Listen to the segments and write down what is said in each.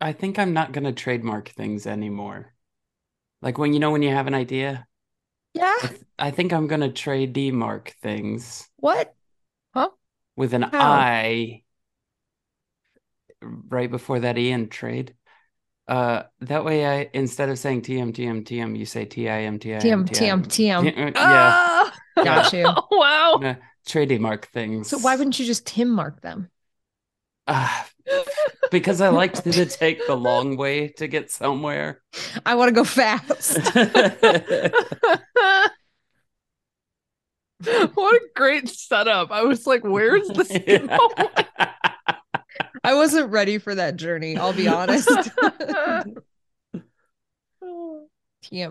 I think I'm not gonna trademark things anymore. Like when you know when you have an idea, Yeah. I, th- I think I'm gonna trade mark things What? Huh? With an How? I right before that E in trade. Uh, that way, I instead of saying TM TM TM, you say TIM TIM TM TM TM. Yeah, Ah! Got you. Wow. trademark things. So why wouldn't you just Tim mark them? Ah, because I like to take the long way to get somewhere. I want to go fast. what a great setup. I was like, where's this going? I wasn't ready for that journey, I'll be honest. TM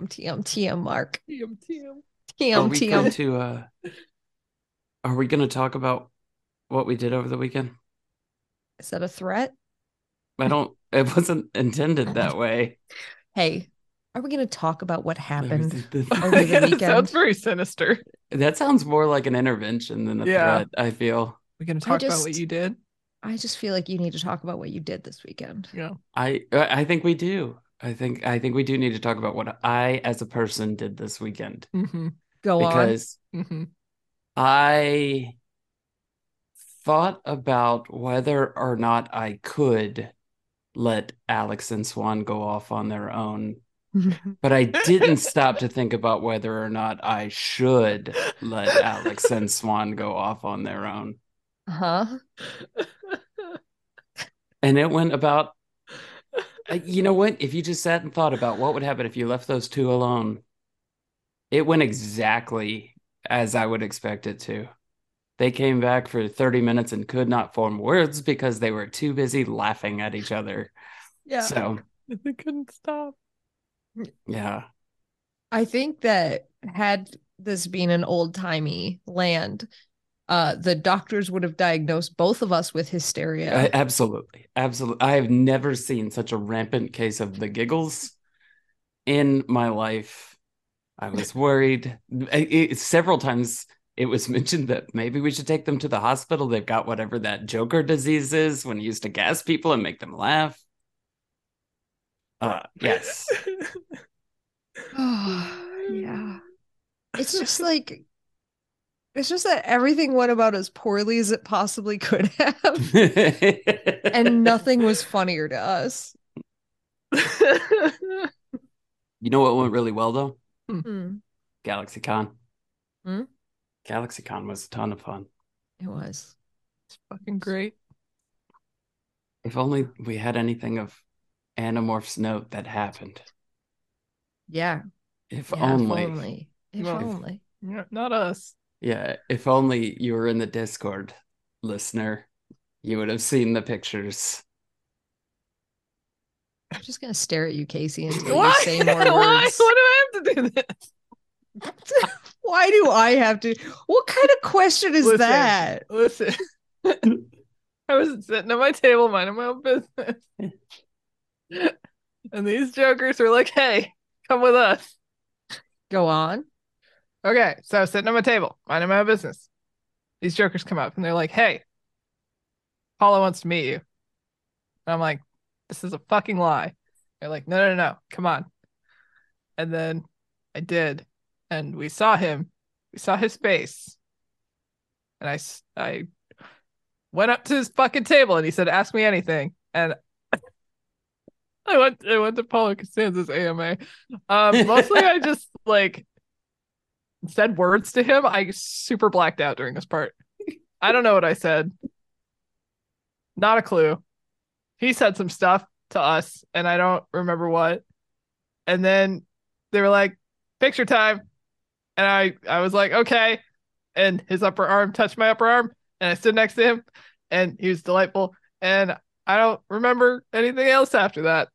TM TM mark. TM, TM. Are TM we going TM. to uh are we going to talk about what we did over the weekend? Is that a threat? I don't it wasn't intended that way. Hey, are we going to talk about what happened? That Over the Yeah, that weekend. sounds very sinister. That sounds more like an intervention than a Yeah. threat, I feel. We're gonna I talk about what you did. I just feel like you need to talk about what you did this weekend. Yeah. I I think we do. I think I think we do need to talk about what I as a person did this weekend Mm-hmm. Go on. because Mm-hmm. I thought about whether or not I could let Alex and Swan go off on their own, but I didn't stop to think about whether or not I should let Alex and Swan go off on their own. huh? And it went about, you know what? If you just sat and thought about what would happen if you left those two alone, it went exactly as I would expect it to. They came back for 30 minutes and could not form words because they were too busy laughing at each other. Yeah. So, they couldn't stop. yeah. I think that had this been an old timey land, uh, the doctors would have diagnosed both of us with hysteria. I- absolutely. Absolutely. I have never seen such a rampant case of the giggles in my life. I was worried. I- it- several times it was mentioned that maybe we should take them to the hospital. They've got whatever that Joker disease is when he used to gas people and make them laugh. Uh, yes. yeah. It's just like it's just that everything went about as poorly as it possibly could have. and nothing was funnier to us. you know what went really well though? Hmm, GalaxyCon. Hmm? GalaxyCon was a ton of fun. it was. It's fucking great. If only we had anything of Animorph's note that happened. Yeah. If yeah only. If only. If Well, only. Yeah, Not us. Yeah, if only you were in the Discord, listener, you would have seen the pictures. I'm just gonna stare at you, Kaycie, until Why? you say more Why? words. Why do I have to do this? Why do I have to? What kind of question is Listen. that? Listen. I was sitting at my table minding my own business. and these jokers were like, hey, come with us. Go on. Okay, so I was sitting at my table, minding my own business. These jokers come up and they're like, hey, Paulo wants to meet you. And I'm like, this is a fucking lie. They're like, no, no, no, no, come on. And then I did. And we saw him. We saw his face. And I, I went up to his fucking table and he said, ask me anything. And I went I went to Paulo Costanzo's AMA. Um, mostly I just like said words to him. I super blacked out during this part. I don't know what I said. Not a clue. He said some stuff to us, and I don't remember what. And then they were like, "Picture time," and I I was like, "Okay." And his upper arm touched my upper arm, and I stood next to him, and he was delightful. And I don't remember anything else after that.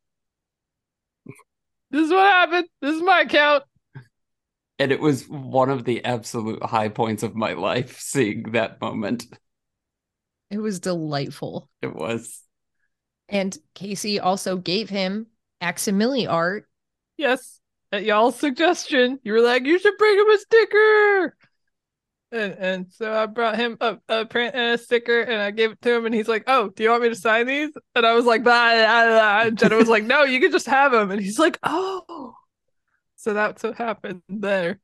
This is what happened. This is my account. And it was one of the absolute high points of my life seeing that moment. It was delightful. It was. And Kaycie also gave him Aximili art. Yes, at y'all's suggestion, you were like, you should bring him a sticker. And, and so I brought him a, a print and a sticker and I gave it to him and he's like, Oh, do you want me to sign these? And I was like, blah, blah, blah. And Jenna was like, No, you can just have them. And he's like, Oh. So that's what happened there.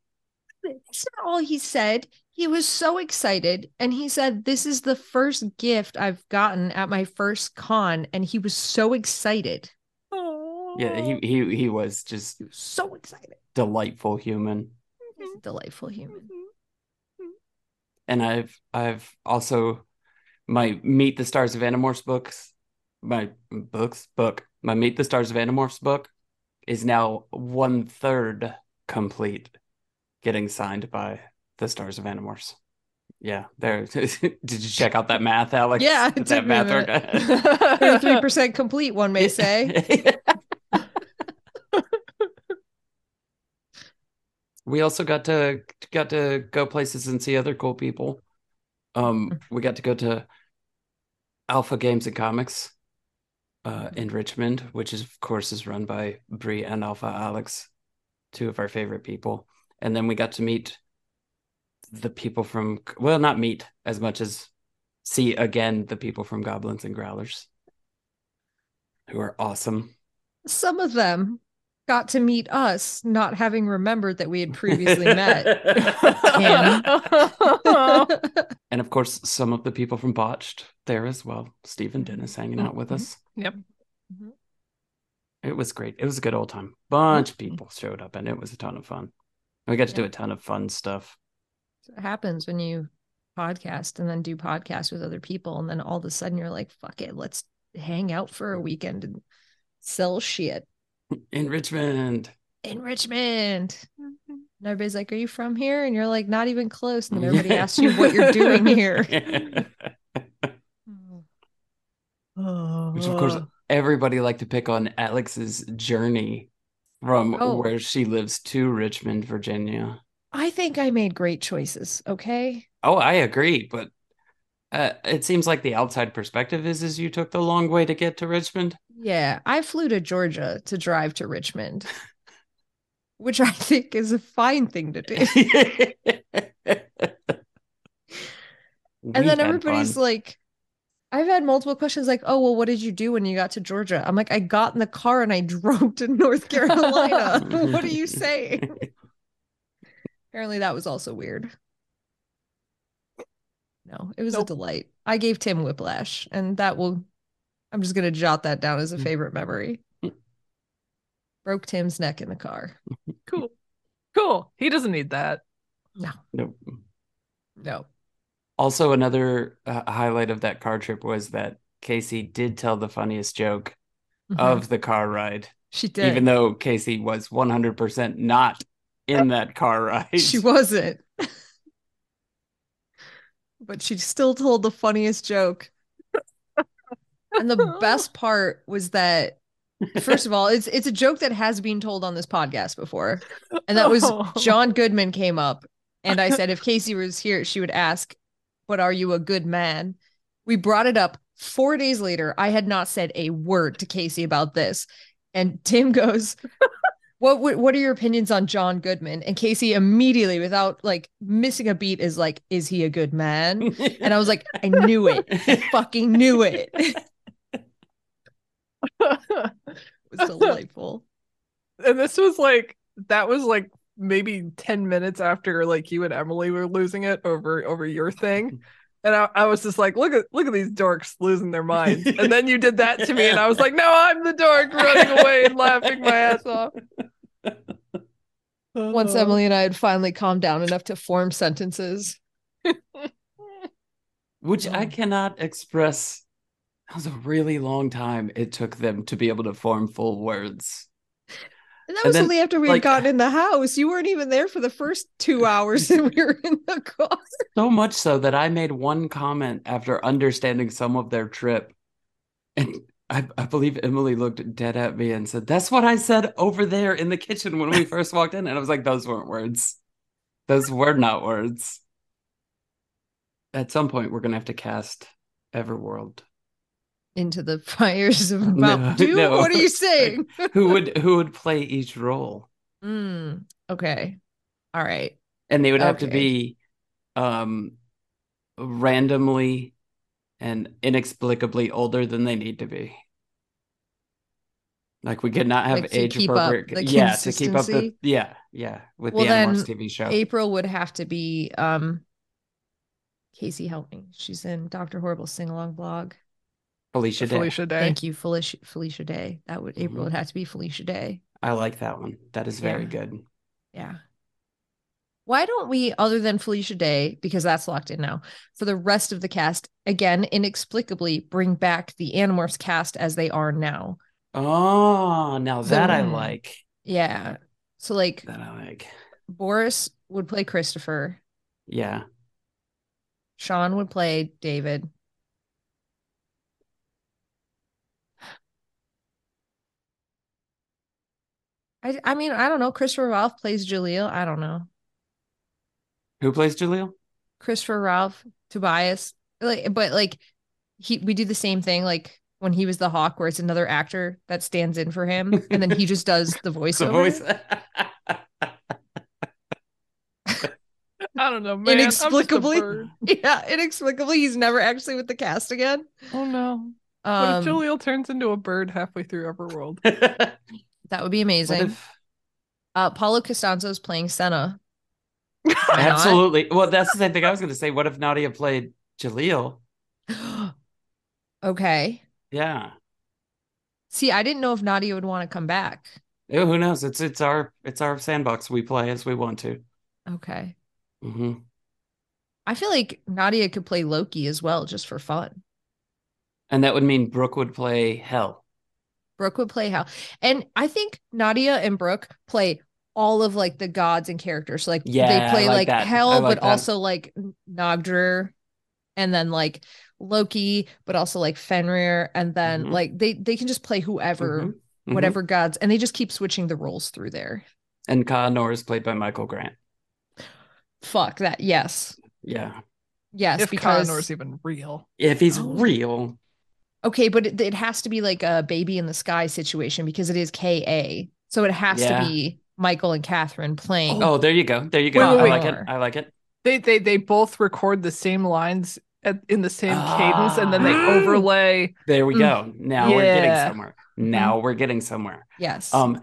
That's not all he said. He was so excited. And he said, This is the first gift I've gotten at my first con. And he was so excited. Yeah, he he he was just He was so excited. delightful human. He's a delightful human. and I've I've also my Meet the Stars of Animorphs books, my books book, my Meet the Stars of Animorphs book is now one third complete, getting signed by the Stars of Animorphs. Yeah, there. Did you check out that math, Alex? Yeah, that math. Thirty-three percent complete, one may say. We also got to got to go places and see other cool people. Um, we got to go to Alpha Games and Comics uh, in Richmond, which is of course is run by Bree and Alpha Alex, two of our favorite people. And then we got to meet the people from well, not meet as much as see again the people from Goblins and Growlers, who are awesome. Some of them got to meet us, not having remembered that we had previously met. and of course, some of the people from Botched there as well. Steve and Dennis hanging out with us. Mm-hmm. Yep. Mm-hmm. It was great. It was a good old time. Bunch of people showed up, and it was a ton of fun. We got to do a ton of fun stuff. It happens when you podcast and then do podcasts with other people, and then all of a sudden you're like, "Fuck it, let's hang out for a weekend and sell shit in Richmond. in Richmond." Mm-hmm. And everybody's like, "Are you from here?" And you're like, "Not even close." And then everybody asks you what you're doing here. Which, of course, everybody liked to pick on Alex's journey from Oh. where she lives to Richmond, Virginia. I think I made great choices. Okay. Oh, I agree, but uh, it seems like the outside perspective is is you took the long way to get to Richmond. Yeah, I flew to Georgia to drive to Richmond, which I think is a fine thing to do. And then everybody's like, I've had multiple questions like, oh, well, what did you do when you got to Georgia? I'm like, I got in the car and I drove to North Carolina. what are you saying? Apparently, that was also weird. No, it was Nope. a delight. I gave Tim whiplash, and that will, I'm just going to jot that down as a mm. favorite memory. Mm. Broke Tim's neck in the car. cool. Cool. He doesn't need that. No. Nope. No. Also, another uh, highlight of that car trip was that Kaycie did tell the funniest joke mm-hmm. of the car ride, she did. even though Kaycie was 100% not in that car ride. She wasn't. but she still told the funniest joke. And the best part was that first of all, it's it's a joke that has been told on this podcast before. And that was Oh. John Goodman came up and I said if Kaycie was here, she would ask, "But are you a good man?" We brought it up 4 days later. I had not said a word to Kaycie about this. And Tim goes, what, what what are your opinions on John Goodman? And Kaycie immediately, without like missing a beat, is like, "Is he a good man?" And I was like, "I knew it, I fucking knew it." It was delightful. and this was like that was like maybe 10 minutes after like you and Emily were losing it over over your thing. And I, I was just like, look at look at these dorks losing their minds. And then you did that to me, and I was like, no, I'm the dork running away and laughing my ass off. Once uh-huh. Emily and I had finally calmed down enough to form sentences. Which I cannot express. That was a really long time it took them to be able to form full words. And that And was then, only after we had like- gotten in the house. You weren't even there for the first two hours that we were in the car. So much so that I made one comment after understanding some of their trip. And I, I believe Emily looked dead at me and said, That's what I said over there in the kitchen when we first walked in. And I was like, Those weren't words. Those were not words. At some point, we're going to have to cast Everworld. Into the fires of No, Mount Doom. no. What are you saying? Who would who would play each role? Mm, okay. All right. And they would have to be um randomly and inexplicably older than they need to be. Like we could not have Like, age appropriate. yeah, to keep up the yeah, yeah, with Well, the Animorphs then TV show. April would have to be um Kaycie help me. She's in Dr. Horrible sing along blog. Felicia Day. Felicia Day. Thank you, Felicia Felicia Day. That would April Mhm. would have to be Felicia Day. I like that one. That is very Yeah. good. Yeah. Why don't we, other than Felicia Day, because that's locked in now, for the rest of the cast, again, inexplicably bring back the Animorphs cast as they are now? Oh, now that I like. Yeah. So like That I like. Boris would play Christopher, Yeah. Shawn would play David. I I mean, I don't know. Christopher Ralph plays Jaleel. I don't know. Who plays Jaleel? Christopher Ralph, Tobias. Like, but like he we do the same thing like when he was the hawk where it's another actor that stands in for him and then he just does the The voiceover. voice. I don't know, man. I'm just a Inexplicably. yeah, inexplicably he's never actually with the cast again. Oh no. What Um if Jaleel turns into a bird halfway through Everworld? that would be amazing. if Uh Paulo Costanzo's playing Senna. Absolutely? Well, that's the same thing I was going to say. What if Nadia played Jaleel? okay. Yeah. See, I didn't know if Nadia would want to come back. Who knows? It's it's our it's our sandbox. We play as we want to. Okay. hmm I feel like Nadia could play Loki as well, just for fun. And that would mean Brooke would play Hel. Brooke would play Hel, And I think Nadia and Brooke play all of like the gods and characters. So, like Yeah, they I play like like, Hel, like but that. also like Nogdrir and then like Loki, but also like Fenrir. And then Mhm. like they they can just play whoever, Mhm. Mhm. whatever gods, and they just keep switching the roles through there. And Ka Anor is played by Michael Grant. Fuck that. Yes. Yeah. Yes. if because Ka Anor's even real. If he's Oh. real. okay, but it, it has to be like a baby in the sky situation because it is KA. So it has Yeah. to be Michael and Catherine playing. Oh, there you go. There you go. Wait, wait, I wait. like it. I like it. They they they both record the same lines at, in the same cadence, and then they Ah. overlay. There we Mm. go. Now we're getting somewhere. Now we're getting somewhere. Yes. Um,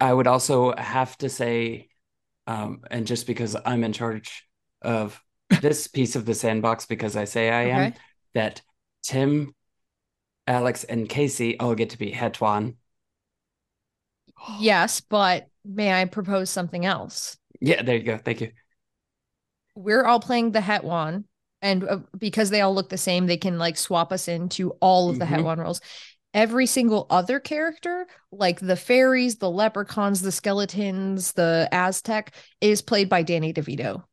I- would also have to say, um, and just because I'm in charge of this piece of the sandbox, because I say I am, that Tim, Alex, and Kaycie all get to be Hetwan. Yes, but may I propose something else? Yeah, there you go. Thank you. We're all playing the Hetwan, and uh, because they all look the same, they can like swap us into all of the Mhm. Hetwan roles. Every single other character, like the fairies, the leprechauns, the skeletons, the Aztec, is played by Danny DeVito.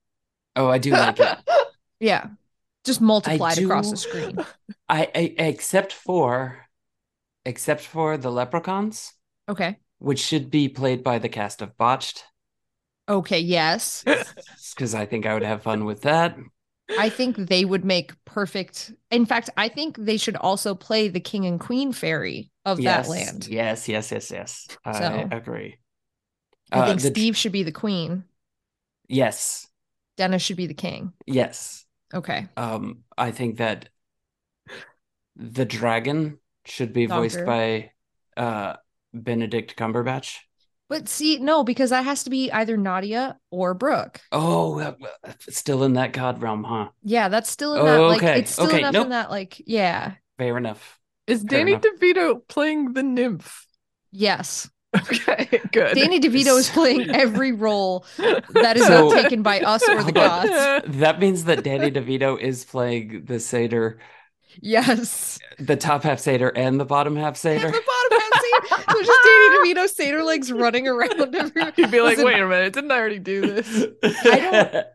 Oh, I do like it. Yeah, just multiplied across the screen. I, I except for, except for the leprechauns, Okay. which should be played by the cast of Botched, Okay. Yes, because I think I would have fun with that. I think they would make perfect. In fact, I think they should also play the king and queen fairy of yes, that land. Yes, yes, yes, yes. I agree. I Uh, think the- Steve should be the queen. Yes, Dennis should be the king. yes. Okay. Um, I think that the dragon should be voiced by uh Benedict Cumberbatch. But see, no, because that has to be either Nadia or Brooke. Oh, uh, still in that god realm, huh? Yeah, that's still in Oh, that like okay, it's still okay, enough nope. in that like yeah. Fair enough. Is Fair Danny enough. DeVito playing the nymph? Yes. Okay, good. Danny DeVito is playing every role that is So- not taken by us or the gods. That means that Danny DeVito is playing the satyr, Yes. the top half satyr and the bottom half And satyr. the bottom half scene, there's just Danny DeVito satyr legs running around everywhere. He'd be like, Listen, wait a minute, didn't I already do this? I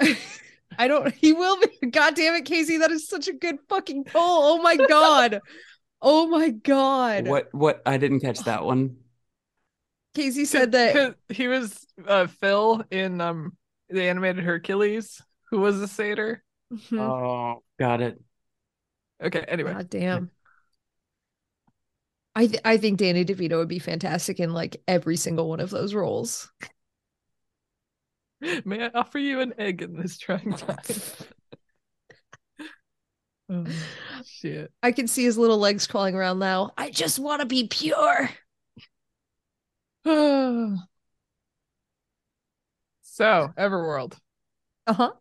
don't I don't. He will be. God damn it, Kaycie. That is such a good fucking poll. Oh my god. Oh my god. What? What? I didn't catch that one. Kaycie said that he was uh, Phil in um the animated Hercules, who was a satyr. Mhm. Oh, got it. Okay, anyway. God damn. I th- I think Danny DeVito would be fantastic in like every single one of those roles. May I offer you an egg in this trying time? oh, shit. I can see his little legs crawling around now. I just want to be pure. so, Everworld. Uh huh.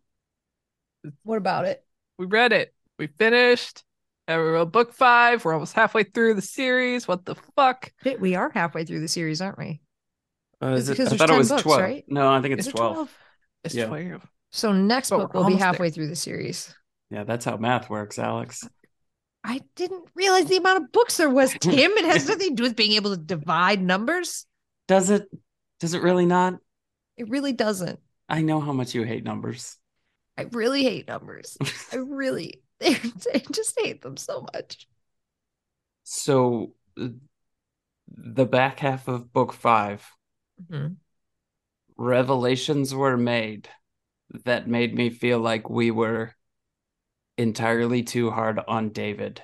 What about it? We read it. We finished. Everworld book five. We're almost halfway through the series. What the fuck? Shit, We are halfway through the series, aren't we? Uh, is it, because I there's thought it 10 was books, 12. right? No, I think it's Is it 12. It's Yeah. 12. So next But book will be almost there. halfway through the series. Yeah, that's how math works, Alex. I didn't realize the amount of books there was, Tim. It has nothing to do with being able to divide numbers. Does it? Does it really not? It really doesn't. I know how much you hate numbers. I really hate numbers. I really, I just hate them so much. So, the back half of book five, Mhm. revelations were made that made me feel like we were entirely too hard on David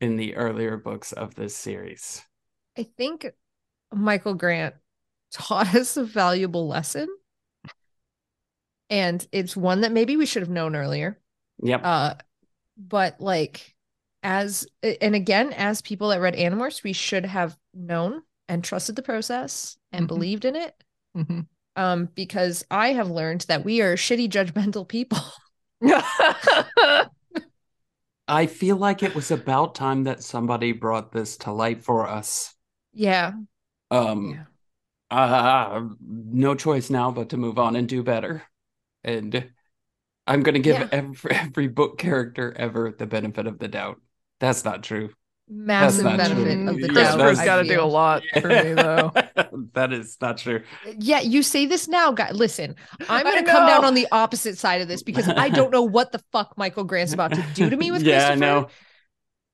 in the earlier books of this series. I think Michael Grant taught us a valuable lesson. And it's one that maybe we should have known earlier. Yep. Uh, but like, as and again, as people that read Animorphs, we should have known and trusted the process and Mhm. believed in it. Mhm. Um, because I have learned that we are shitty, judgmental people. I feel like it was about time that somebody brought this to light for us. yeah. Um, Yeah. uh, no choice now but to move on and do better. And I'm going to give Yeah. every, every book character ever the benefit of the doubt. That's not true. Massive not benefit true. of the Yeah, doubt. Christopher's that's- I got to do a lot for me, though. that is not true. Yeah, you say this now, guy. Listen, I'm going to come down on the opposite side of this because I don't know what the fuck Michael Grant's about to do to me with yeah, I Christopher.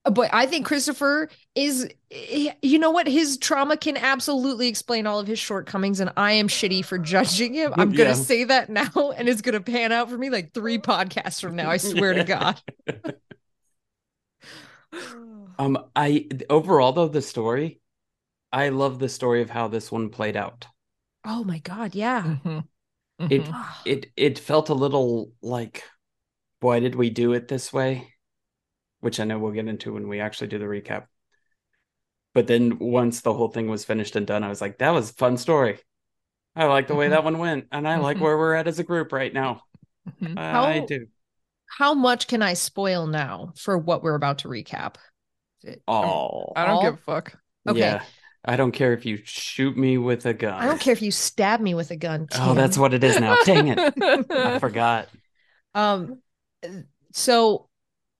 Know. But I think Christopher is, you know what? His trauma can absolutely explain all of his shortcomings, and I am shitty for judging him. I'm going Yeah. to say that now, and it's going to pan out for me like three podcasts from now. I swear to God. Um, I overall though the story, I love the story of how this one played out. Oh my God. Yeah. Mhm. It Mhm. it it felt a little like, why did we do it this way? Which I know we'll get into when we actually do the recap. But then once the whole thing was finished and done, I was like, that was a fun story. I like the way Mhm. that one went, and I like Mhm. where we're at as a group right now. Mhm. I How- do. How much can I spoil now for what we're about to recap? Oh, I don't All- give a fuck. Okay. yeah. I don't care if you shoot me with a gun. I don't care if you stab me with a gun. Oh, that's what it is now. Dang it. I forgot. Um, so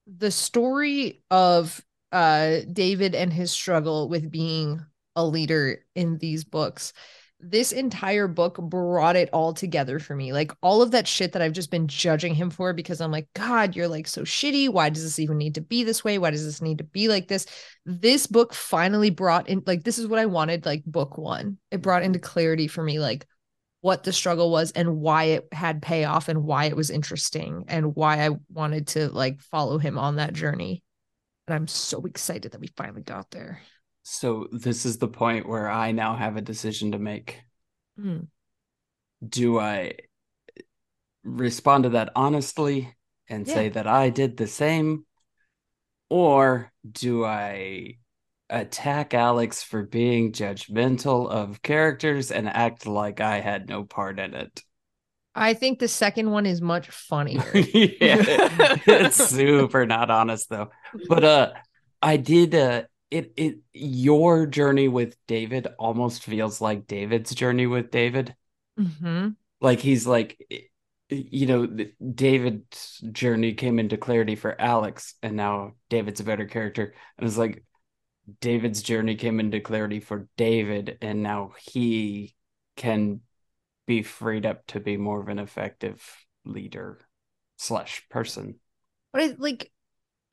the story of uh David and his struggle with being a leader in these books, this entire book brought it all together for me. Like all of that shit that I've just been judging him for because I'm like, God, you're like so shitty. Why does this even need to be this way? Why does this need to be like this? This book finally brought in like this is what I wanted, like book one. It brought into clarity for me, like what the struggle was and why it had payoff and why it was interesting and why I wanted to like follow him on that journey. And I'm so excited that we finally got there. So this is the point where I now have a decision to make. Mm. Do I respond to that honestly and say that I did the same? Or do I attack Alex for being judgmental of characters and act like I had no part in it? I think the second one is much funnier. yeah, it's super not honest though. But uh I did uh it it your journey with David almost feels like David's journey with David. hmm Like he's like you know, David's journey came into clarity for Alex, and now David's a better character. And it's like David's journey came into clarity for David, and now he can be freed up to be more of an effective leader slash person. But I, like,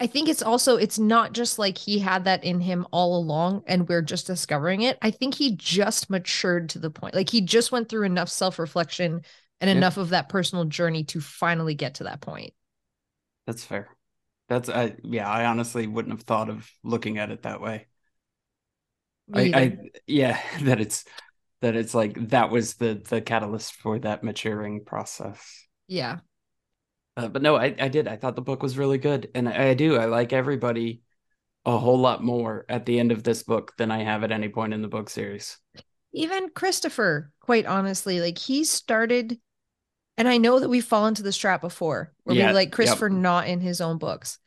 I think it's also it's not just like he had that in him all along, and we're just discovering it. I think he just matured to the point, like he just went through enough self reflection and Yeah. enough of that personal journey to finally get to that point. That's fair. That's I yeah, I honestly wouldn't have thought of looking at it that way. I, I yeah, that it's that it's like that was the the catalyst for that maturing process. Yeah. Uh, but no, I, I did. I thought the book was really good, and I, I do. I like everybody a whole lot more at the end of this book than I have at any point in the book series. Even Christopher, quite honestly, like he started, and I know that we've fallen to this trap before where Yeah, we like yep. Christopher not in his own books.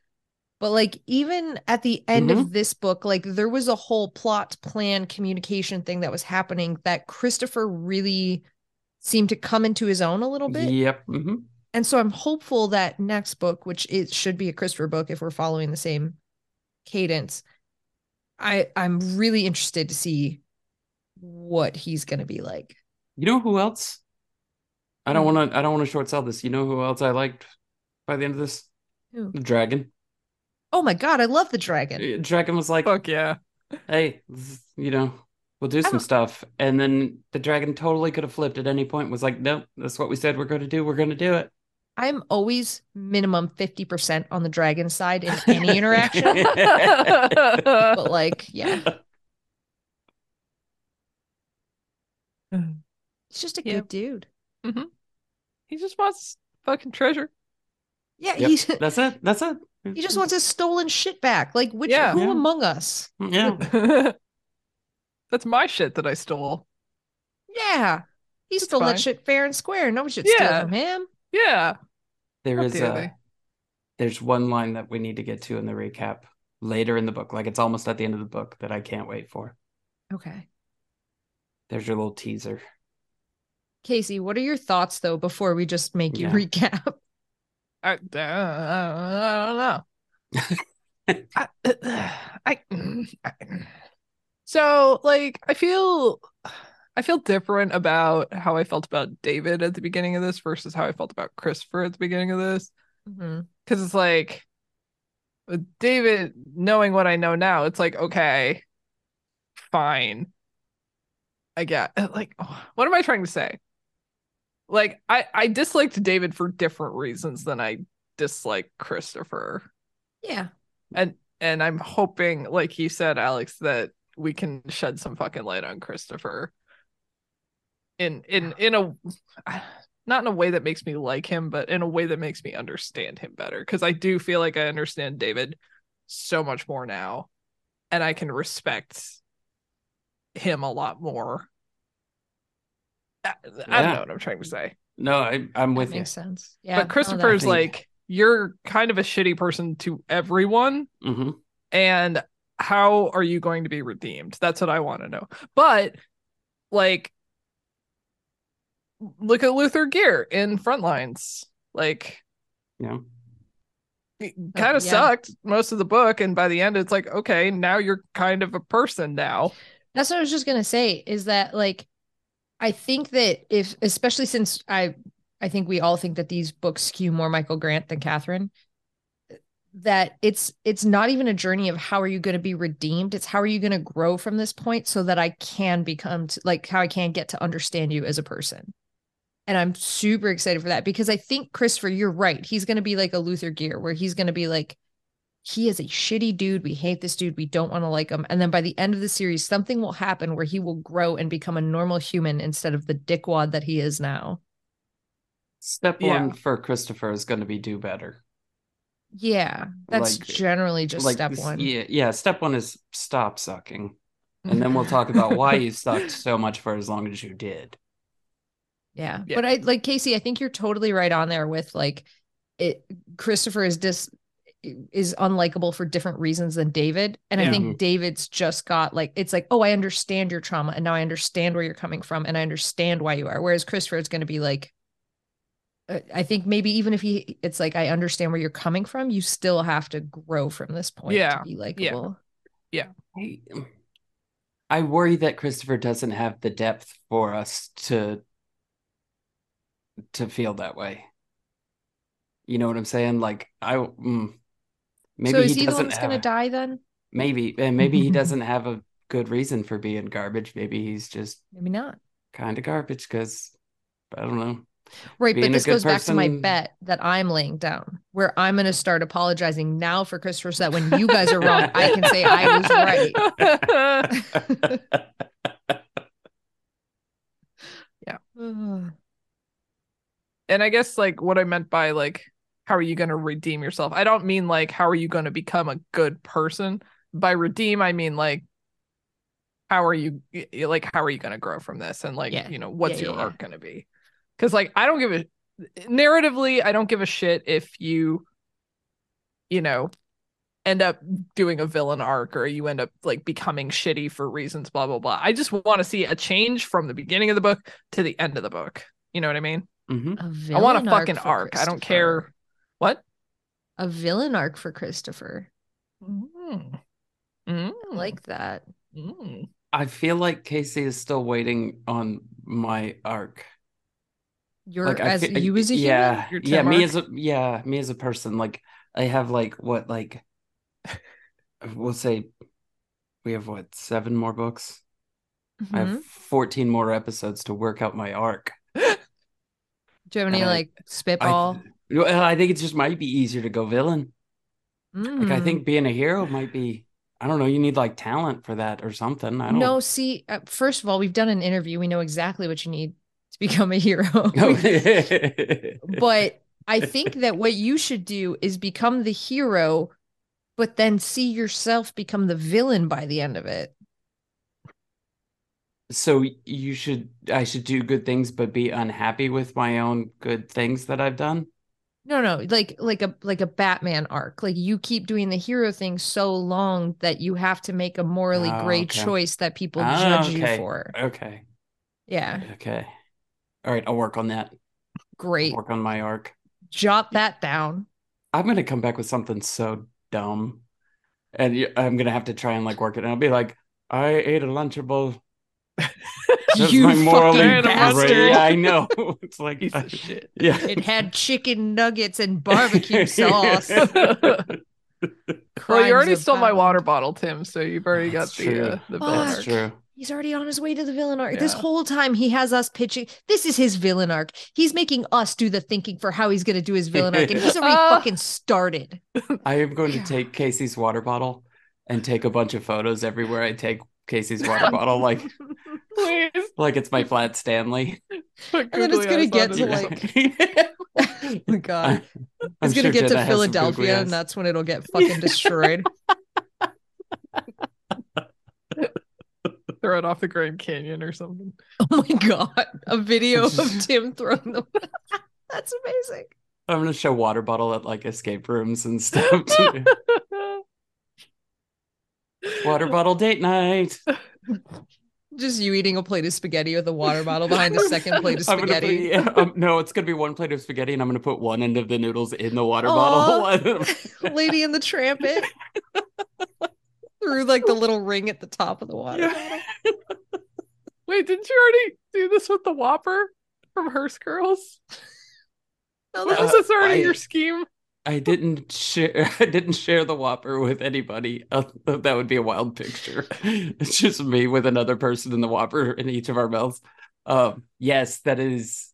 But like even at the end Mm-hmm. of this book, like there was a whole plot, plan, communication thing that was happening that Christopher really seemed to come into his own a little bit. Yep. hmm And so I'm hopeful that next book, which it should be a Christopher book if we're following the same cadence, I I'm really interested to see what he's gonna be like. You know who else? I don't want to. I don't want to short sell this. You know who else I liked by the end of this? Who? The dragon. Oh my god, I love the dragon. Dragon was like, Fuck yeah. "Hey, you know, we'll do some stuff," and then the dragon totally could have flipped at any point. Was like, "Nope, that's what we said we're going to do. We're going to do it." I'm always minimum 50% on the dragon side in any interaction. but like, yeah. He's just a Yeah. good dude. Mm-hmm. he just wants fucking treasure. Yeah, Yep, he's that's it. That's it. Mm-hmm. he just wants his stolen shit back. Like which Yeah. who Yeah. among us? Yeah. That's my shit that I stole. Yeah. He That's stole fine. that shit fair and square. Nobody should steal from him. Yeah. There How is dare a. There's one line that we need to get to in the recap later in the book. Like it's almost at the end of the book that I can't wait for. Okay. There's your little teaser. Kaycie, what are your thoughts though before we just make you Yeah. recap? I, uh, I don't know. I, I, so like I feel I feel different about how I felt about David at the beginning of this versus how I felt about Christopher at the beginning of this. Because it's like with David knowing what I know now it's like okay fine. I get like what am I trying to say like I I disliked David for different reasons than I dislike Christopher Yeah. and and I'm hoping, like you said, Alex, that we can shed some fucking light on Christopher. In in in a not in a way that makes me like him, but in a way that makes me understand him better. Because I do feel like I understand David so much more now, and I can respect him a lot more. I, I don't Yeah. know what I'm trying to say. No, I, I'm That with you. makes sense. Yeah. but no, that- Christopher's think- like, you're kind of a shitty person to everyone hmm and how are you going to be redeemed that's what i want to know but like look at luther geer in frontlines like Yeah. kind of yeah. sucked most of the book and by the end it's like okay now you're kind of a person now That's what I was just gonna say is that like I think that if especially since I I think we all think that these books skew more Michael Grant than Catherine, that it's it's not even a journey of how are you going to be redeemed. It's how are you going to grow from this point so that I can become t- like how I can get to understand you as a person. And I'm super excited for that because I think Christopher, you're right. He's going to be like a Luther Geer where he's going to be like, he is a shitty dude. We hate this dude. We don't want to like him. And then by the end of the series, something will happen where he will grow and become a normal human instead of the dickwad that he is now. Step Yeah. one for Christopher is going to be do better. Yeah, that's Like- generally just like step one. Yeah, yeah. Step one is stop sucking, and then we'll talk about why you sucked so much for as long as you did. Yeah. Yeah. But I like Kaycie, I think you're totally right on there with like it Christopher is dis is unlikable for different reasons than David. And I think David's just got like it's like, oh, I understand your trauma and now I understand where you're coming from and I understand why you are. Whereas Christopher is going to be like uh, I think maybe even if he it's like I understand where you're coming from, you still have to grow from this point Yeah. to be likable. I, I worry that Christopher doesn't have the depth for us to to feel that way. You know what I'm saying? Like I mm, Maybe so is he, he the one that's going to die then? Maybe, maybe he doesn't have a good reason for being garbage. Maybe he's just maybe not kind of garbage because I don't know. Right, Being but this goes person. back to my bet that I'm laying down, where I'm going to start apologizing now for Christopher, so that when you guys are wrong, I can say I was right. yeah, and I guess like what I meant by like how are you going to redeem yourself? I don't mean like how are you going to become a good person. By redeem, I mean like how are you like how are you going to grow from this and like Yeah. you know what's Yeah, your yeah, arc going to be? Cuz like I don't give a narratively I don't give a shit if you you know end up doing a villain arc or you end up like becoming shitty for reasons blah blah blah. I just want to see a change from the beginning of the book to the end of the book. You know what I mean? hmm A I want a fucking for arc. I don't care what. A villain arc for Christopher. Mm. I Mm. like that. Mm. I feel like Kaycie is still waiting on my arc. You're like as fe- you as a human. yeah, Your yeah, Tim me arc? as a yeah, me as a person. Like I have like what like we'll say we have what seven more books. I Mhm. have fourteen more episodes to work out my arc. Do you have any like I, spitball? Well, I think it just might be easier to go villain. Like I Mm. think being a hero might be. I don't know. You need like talent for that or something. I don't. No, see, uh, first of all, we've done an interview. We know exactly what you need to become a hero. but I think that what you should do is become the hero, but then see yourself become the villain by the end of it. so you should. I should do good things, but be unhappy with my own good things that I've done. No, no, like like a like a Batman arc. Like you keep doing the hero thing so long that you have to make a morally Oh, great okay. choice that people Ah, judge okay. you for. Okay. Yeah, Okay. All right. I'll work on that. great. Work on my arc. Jot that down. I'm gonna come back with something so dumb, and I'm gonna have to try and like work it. And I'll be like, I ate a Lunchable. That's You my morally fucking great- bastard. Yeah, I know. It's like, Piece of shit. yeah. It had chicken nuggets and barbecue sauce. well, you already stole my water bottle, Tim. So you've already That's got true. the uh, the Fuck. villain That's true. He's already on his way to the villain arc. This whole time he has us pitching. This is his villain arc. He's making us do the thinking for how he's going to do his villain arc, and he's already Ah. fucking started. I am going to take Kaycie's water bottle and take a bunch of photos everywhere I take Kaycie's water bottle, like Please. like it's my flat Stanley. Put And then it's gonna get to, like- Oh my god. I'm It's gonna sure get Jenna to has some googly Philadelphia, and that's when it'll get fucking destroyed. Throw it off the Grand Canyon or something. oh my god. A video of Tim throwing them. that's amazing. I'm gonna show water bottle at like escape rooms and stuff. too. Water bottle date night. Just you eating a plate of spaghetti with a water bottle behind the second plate of I'm put- spaghetti. yeah, um, no, it's gonna be one plate of spaghetti, and I'm gonna put one end of the noodles in the water Aw. bottle. Lady in the Trampet. Through like the little ring at the top of the water. Yeah. Wait, didn't you already do this with the Whopper from Hearst Girls? No, Was that Uh, this already I- your scheme? I didn't share. I didn't share the Whopper with anybody. Uh, that would be a wild picture. It's just me with another person in the Whopper in each of our mouths. Um, yes, that is.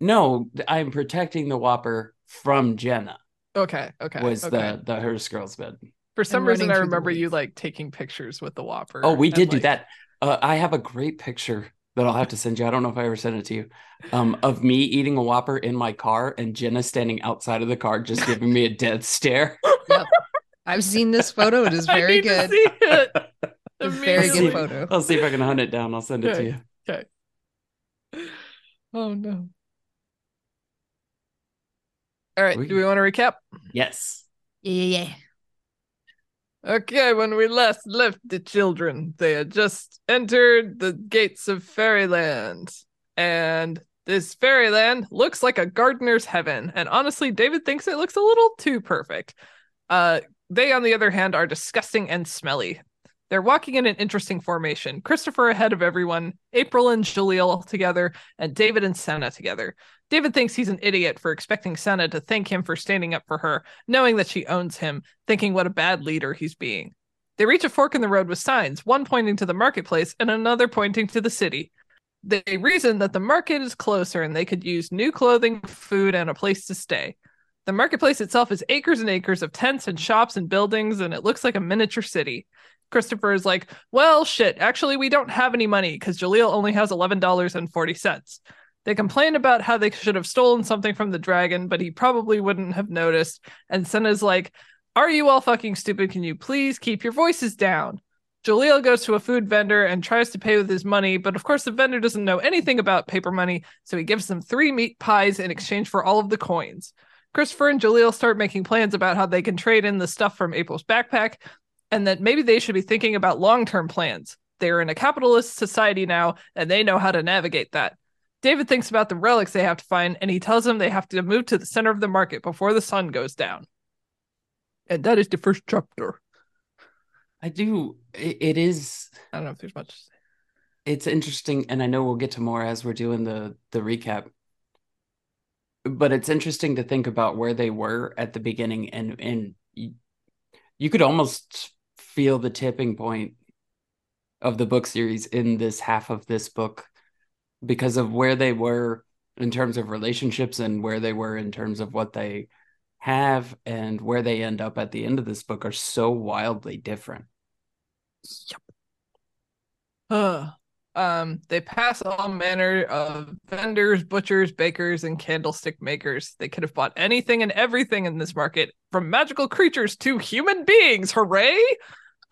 No, I'm protecting the Whopper from Jenna. Okay, okay. Was okay. the the Hearst girls bed? For some And reason, I remember you like taking pictures with the Whopper. Oh, we and, did do like- that. Uh, I have a great picture that I'll have to send you. I don't know if I ever sent it to you. Um, of me eating a Whopper in my car and Jenna standing outside of the car, just giving me a dead stare. I've seen this photo. It is I very need to good. see it. A very good photo. I'll see if I can hunt it down. I'll send it to you. Okay. Oh no. All right, We- do we want to recap? Yes. Yeah, yeah, yeah. Okay, when we last left the children, they had just entered the gates of fairyland. And this fairyland looks like a gardener's heaven. And honestly, David thinks it looks a little too perfect. Uh, they, on the other hand, are disgusting and smelly. They're walking in an interesting formation. Christopher ahead of everyone, April and Jaleel together, and David and Senna together. David thinks he's an idiot for expecting Senna to thank him for standing up for her, knowing that she owns him, thinking what a bad leader he's being. They reach a fork in the road with signs, one pointing to the marketplace and another pointing to the city. They reason that the market is closer and they could use new clothing, food, and a place to stay. The marketplace itself is acres and acres of tents and shops and buildings, and it looks like a miniature city. Christopher is like, Well, shit, actually, we don't have any money because Jaleel only has $11.40. They complain about how they should have stolen something from the dragon, but he probably wouldn't have noticed. And Senna's like, Are you all fucking stupid? Can you please keep your voices down? Jaleel goes to a food vendor and tries to pay with his money, but of course the vendor doesn't know anything about paper money, so he gives them three meat pies in exchange for all of the coins. Christopher and Jaleel start making plans about how they can trade in the stuff from April's backpack, and that maybe they should be thinking about long term plans. They're in a capitalist society now, and they know how to navigate that. David thinks about the relics they have to find, and he tells them they have to move to the center of the market before the sun goes down. And that is the first chapter. I do. It, it is. I don't know if there's much. It's interesting, and I know we'll get to more as we're doing the the recap. But it's interesting to think about where they were at the beginning, and and you, you could almost feel the tipping point of the book series in this half of this book because of where they were in terms of relationships and where they were in terms of what they have and where they end up at the end of this book are so wildly different. Uh, um, they pass all manner of vendors, butchers, bakers, and candlestick makers. They could have bought anything and everything in this market, from magical creatures to human beings. Hooray!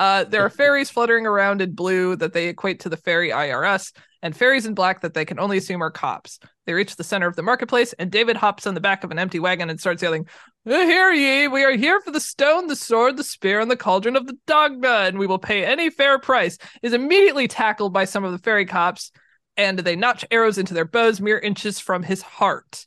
Uh, there are fairies fluttering around in blue that they equate to the fairy IRS, and fairies in black that they can only assume are cops. They reach the center of the marketplace, and David hops on the back of an empty wagon and starts yelling, Hear ye, we are here for the stone, the sword, the spear, and the cauldron of the Dagda, and we will pay any fair price. Is immediately tackled by some of the fairy cops, and they notch arrows into their bows mere inches from his heart.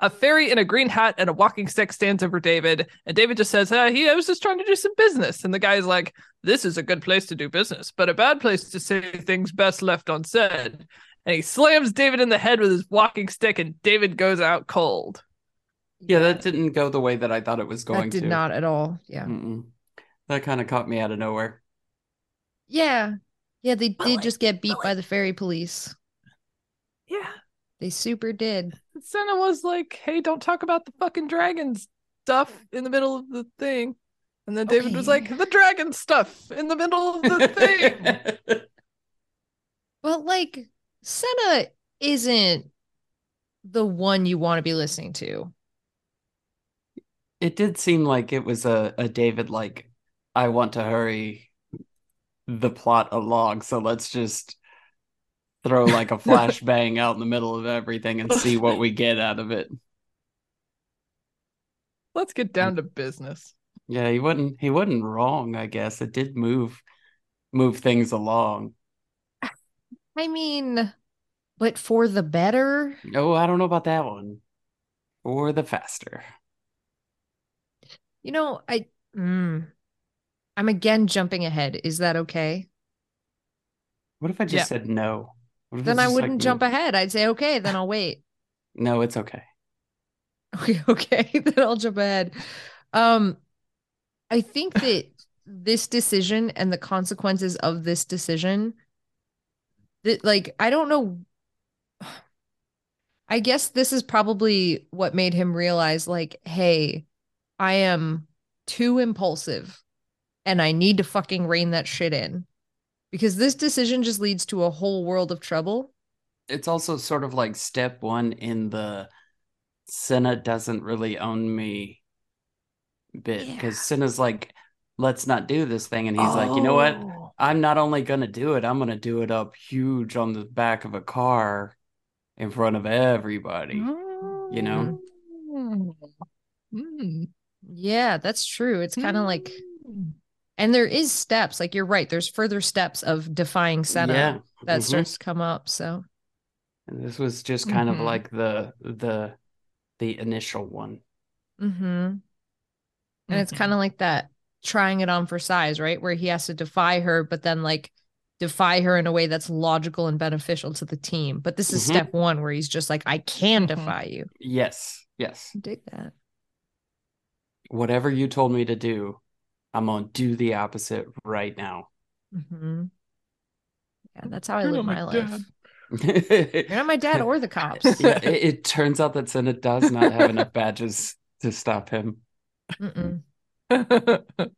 A fairy in a green hat and a walking stick stands over David, and David just says, uh, "He, I was just trying to do some business." And the guy's like, "This is a good place to do business, but a bad place to say things best left unsaid." And he slams David in the head with his walking stick, and David goes out cold. Yeah, that didn't go the way that I thought it was going that did to. not at all. Yeah. Mm-mm. That kind of caught me out of nowhere. Yeah. Yeah, they did like- just get beat but by the fairy police. Yeah, They super did. Senna was like, "Hey, don't talk about the fucking dragon stuff in the middle of the thing." And then David was like, "The dragon stuff in the middle of the thing." Well, like Senna isn't the one you want to be listening to. it did seem like it was a, a David like, I want to hurry the plot along, so let's just throw like a flashbang out in the middle of everything and see what we get out of it. Let's get down to business. Yeah, he wasn't he wasn't wrong, I guess. It did move move things along. I mean, but for the better. Oh, I don't know about that one. Or the faster. You know, I mm, I'm again jumping ahead. Is that okay? What if I just Yeah. said no? Then I wouldn't like, jump ahead. I'd say okay, then I'll wait. No, it's okay. Okay, okay, then I'll jump ahead. Um, I think that this decision and the consequences of this decision, that like I don't know. I guess this is probably what made him realize, like, hey, I am too impulsive, and I need to fucking rein that shit in, because this decision just leads to a whole world of trouble. It's also sort of like step one in the Senna doesn't really own me bit Yeah. because Senna's like, let's not do this thing. And he's like, you know what? Oh. I'm not only gonna do it, I'm gonna do it up huge on the back of a car in front of everybody. you know? Mm. Yeah, that's true. It's kind of like Mm. And there is steps, like you're right. There's further steps of defying Senna Yeah. that mhm. starts to come up. So And this was just kind of Mhm. like the the the initial one. mm-hmm And it's Mhm. kind of like that trying it on for size, right? Where he has to defy her, but then like defy her in a way that's logical and beneficial to the team. But this is Mhm. step one where he's just like, I can Mhm. defy you. Yes, yes. Dig that. Whatever you told me to do, I'm gonna do the opposite right now. hmm Yeah, that's how I You're live my my life. You're not my dad or the cops. yeah, it, it turns out that Senna does not have enough badges to stop him. Mm-mm.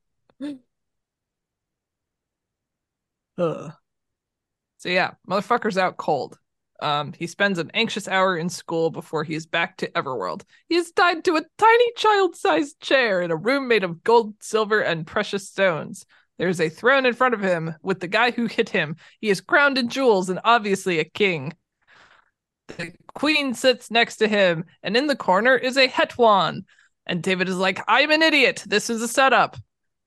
So yeah, motherfucker's out cold. Um, he spends an anxious hour in school before he is back to Everworld. He is tied to a tiny child-sized chair in a room made of gold, silver, and precious stones. There's a throne in front of him with the guy who hit him. He is crowned in jewels and obviously a king. The queen sits next to him, and in the corner is a Hetwan. And David is like, I'm an idiot. This is a setup.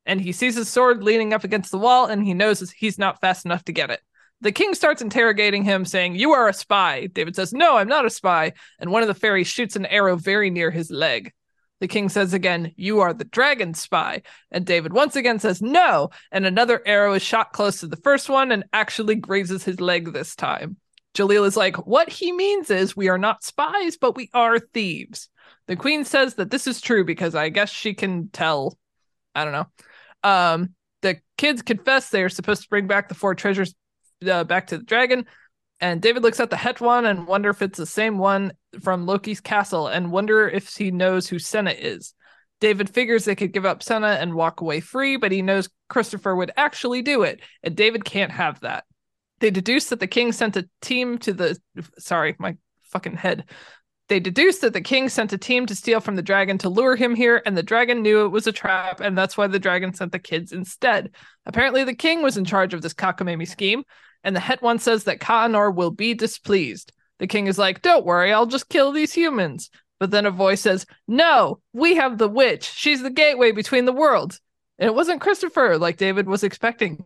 And he sees his sword leaning up against the wall, and he knows he's not fast enough to get it. The king starts interrogating him, saying, You are a spy. David says, No, I'm not a spy. And one of the fairies shoots an arrow very near his leg. The king says again, You are the dragon spy. And David once again says, No. And another arrow is shot close to the first one and actually grazes his leg this time. Jalil is like, What he means is we are not spies, but we are thieves. The queen says that this is true because I guess she can tell. I don't know. Um, the kids confess they are supposed to bring back the four treasures uh, back to the dragon. And David looks at the Hetwan and wonder if it's the same one from Loki's castle and wonder if he knows who Senna is. David figures they could give up Senna and walk away free, but he knows Christopher would actually do it, and David can't have that. They deduce that the king sent a team to the sorry, my fucking head. They deduce that the king sent a team to steal from the dragon to lure him here, and the dragon knew it was a trap, and that's why the dragon sent the kids instead. Apparently, the king was in charge of this cockamamie scheme, and the Hetwan says that Ka Anor will be displeased. The king is like, Don't worry, I'll just kill these humans. But then a voice says, No, we have the witch. She's the gateway between the worlds. And it wasn't Christopher like David was expecting.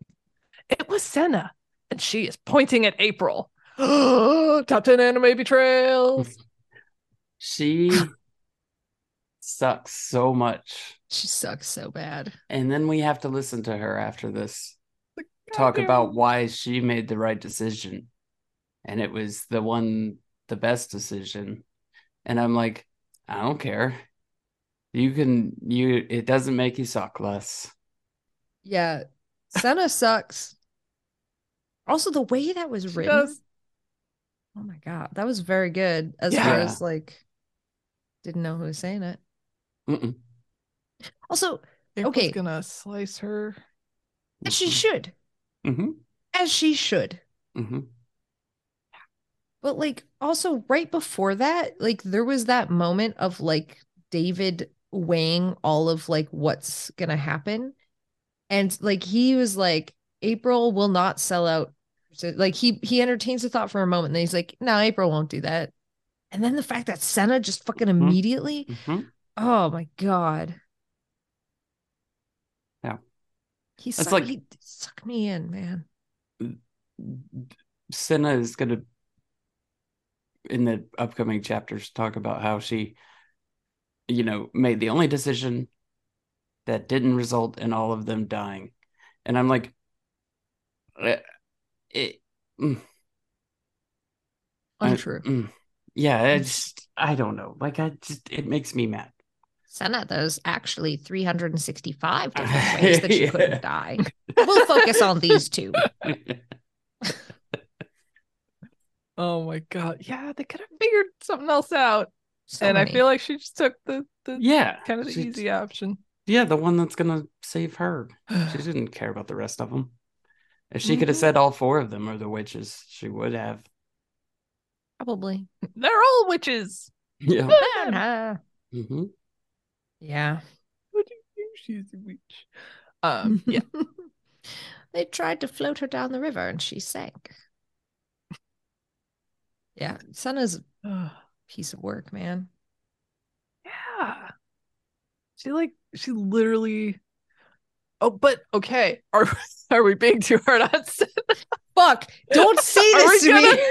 It was Senna, and she is pointing at April. Top 10 anime betrayals. She sucks so much. She sucks so bad. And then we have to listen to her after this talk about why she made the right decision. And it was the one, the best decision. And I'm like, I don't care. You can, you, it doesn't make you suck less. Yeah. Senna sucks. Also, the way that was She written. does. Oh my God. That was very good. As Yeah. far as like, didn't know who was saying it. Mm-mm. Also, April's Okay. gonna slice her. as she should. Mm-hmm. As she should. Mm-hmm. But like also right before that, like there was that moment of like David weighing all of like what's gonna happen. And like he was like, April will not sell out. So like he he entertains the thought for a moment, and then he's like, no, April won't do that. And then the fact that Senna just fucking Mhm. immediately, Mm-hmm. oh my god. Yeah. He sucked, like- he sucked me in, man. Senna is going to, in the upcoming chapters, talk about how she, you know, made the only decision that didn't result in all of them dying. And I'm like, eh, it, mm, I- Untrue. mm. yeah, it's, I don't know. Like, I just, it makes me mad. Senna, there's actually 365 different ways that you Yeah. couldn't die. We'll focus on these two. Oh my god. Yeah, they could have figured something else out. So and I feel like she just took the, the yeah. kind of the easy option. Yeah, the one that's going to save her. She didn't care about the rest of them. If she could have said mm-hmm. all four of them are the witches, she would have. probably. They're all witches. Yeah. Nah. Yeah. What do you do? She's a witch. Um, yeah. they tried to float her down the river and she sank. Yeah, Senna's a piece of work, man. yeah. She like she literally. Oh, but okay. Are are we being too hard on Senna? Fuck! Don't say this to gonna- me.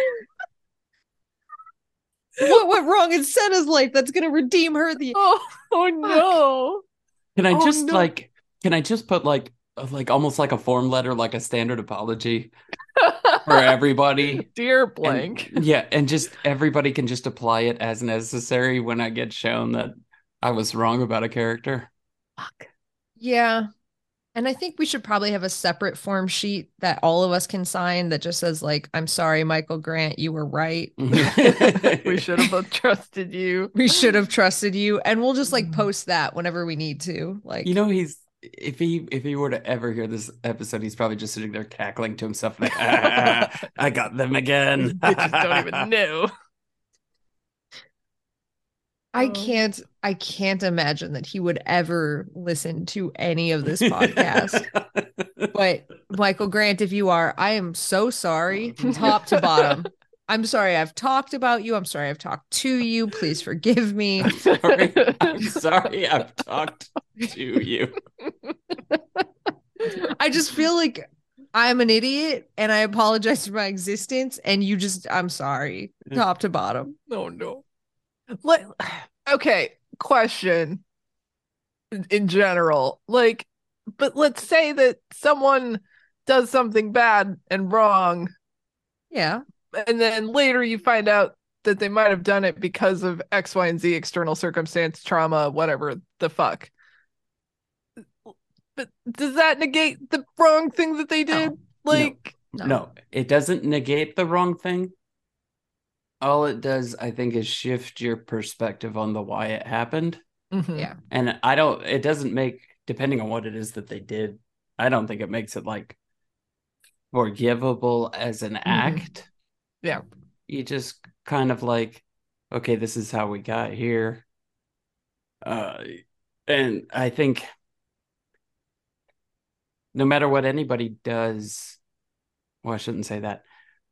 What went wrong in Senna's life that's gonna redeem her? The Oh, oh no. Can I Oh, just no. like? Can I just put like, uh, like almost like a form letter, like a standard apology for everybody? Dear And- blank. yeah, and just everybody can just apply it as necessary when I get shown that I was wrong about a character. Fuck. yeah, and I think we should probably have a separate form sheet that all of us can sign that just says like, "I'm sorry, Michael Grant, you were right. we should have both trusted you. We should have trusted you," and we'll just like post that whenever we need to. Like, You know, he's if he if he were to ever hear this episode, he's probably just sitting there cackling to himself like, "Ah, I got them again. Bitches don't even know. I Oh. can't I can't imagine that he would ever listen to any of this podcast. but Michael Grant, if you are, I am so sorry, mm-hmm. top to bottom. I'm sorry I've talked about you. I'm sorry I've talked to you. Please forgive me. sorry. I'm sorry I've talked to you. I just feel like I'm an idiot and I apologize for my existence. And you just, I'm sorry, mm. top to bottom. Oh no. Like, okay, question in- in general. Like, but let's say that someone does something bad and wrong, Yeah. and then later you find out that they might have done it because of X, Y, and Z external circumstance, trauma, whatever the fuck. But does that negate the wrong thing that they did? Like, No. No, it doesn't negate the wrong thing. All it does, I think, is shift your perspective on the why it happened. mhm. Yeah. And I don't, it doesn't make, depending on what it is that they did, I don't think it makes it like forgivable as an act. Yeah. You just kind of like, okay, this is how we got here. Uh, and I think no matter what anybody does, well, I shouldn't say that.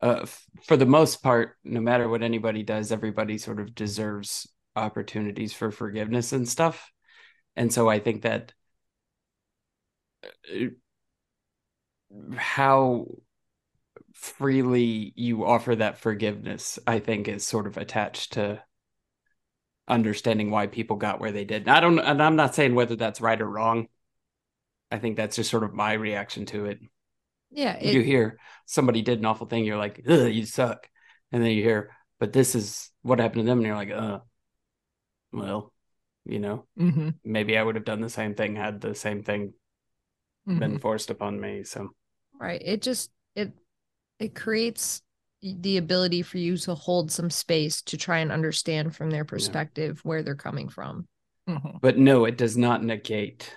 Uh, for the most part, no matter what anybody does, everybody sort of deserves opportunities for forgiveness and stuff. And so I think that uh, how freely you offer that forgiveness, I think, is sort of attached to understanding why people got where they did. And I don't, and I'm not saying whether that's right or wrong. I think that's just sort of my reaction to it. Yeah. you hear somebody did an awful thing, you're like, Ugh, you suck. And then you hear, but this is what happened to them, and you're like, uh, well, you know, Mhm. maybe I would have done the same thing had the same thing been Mhm. forced upon me. So right. It just, it, it creates the ability for you to hold some space to try and understand from their perspective where they're coming from. Mhm. but no, it does not negate.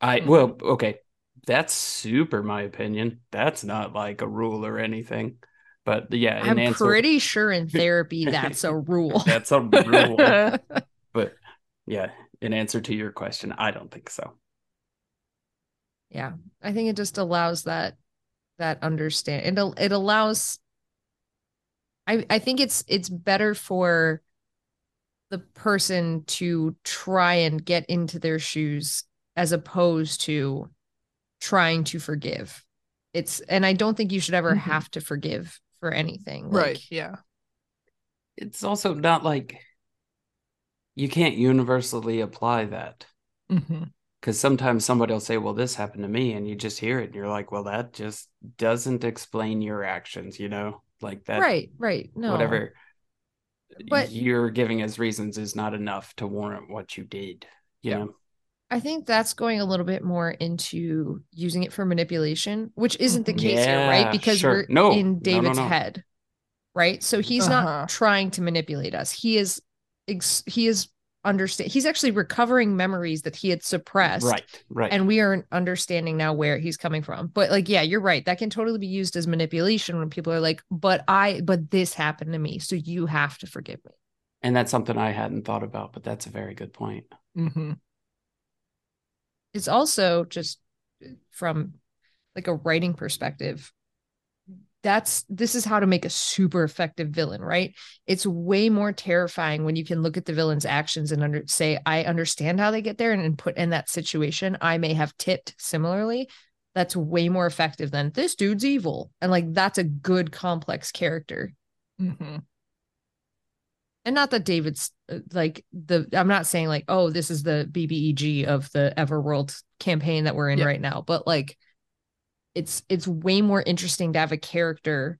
I Mhm. well, okay, that's super my opinion. That's not like a rule or anything. But yeah, in I'm answer, pretty sure in therapy that's a rule. that's a rule. but yeah, in answer to your question, I don't think so. yeah i think it just allows that that understand it, it allows i i think it's it's better for the person to try and get into their shoes as opposed to trying to forgive it's and i don't think you should ever Mhm. have to forgive for anything like, right. Yeah. It's also not like you can't universally apply that. hmm because sometimes somebody will say, "Well, this happened to me," and you just hear it, and you're like, "Well, that just doesn't explain your actions," you know, like that. right right no Whatever But- you're giving as reasons is not enough to warrant what you did. You Yeah. know, I think that's going a little bit more into using it for manipulation, which isn't the case here, right? Because sure. we're No, no, in no, David's no. head, right? So he's Uh-huh. not trying to manipulate us. He is, ex- he is understand. He's actually recovering memories that he had suppressed, right, right, and we are understanding now where he's coming from. But like, yeah, you're right. That can totally be used as manipulation when people are like, "But I, but this happened to me, so you have to forgive me." and that's something I hadn't thought about, but that's a very good point. hmm it's also just from like a writing perspective that's this is how to make a super effective villain right? It's way more terrifying when you can look at the villain's actions and under say i understand how they get there and, and put in that situation i may have tipped similarly. That's way more effective than this dude's evil and like that's a good complex character. Hmm and not that David's uh, like the I'm not saying like oh this is the BBEG of the Everworld campaign that we're in Yeah. right now but like it's it's way more interesting to have a character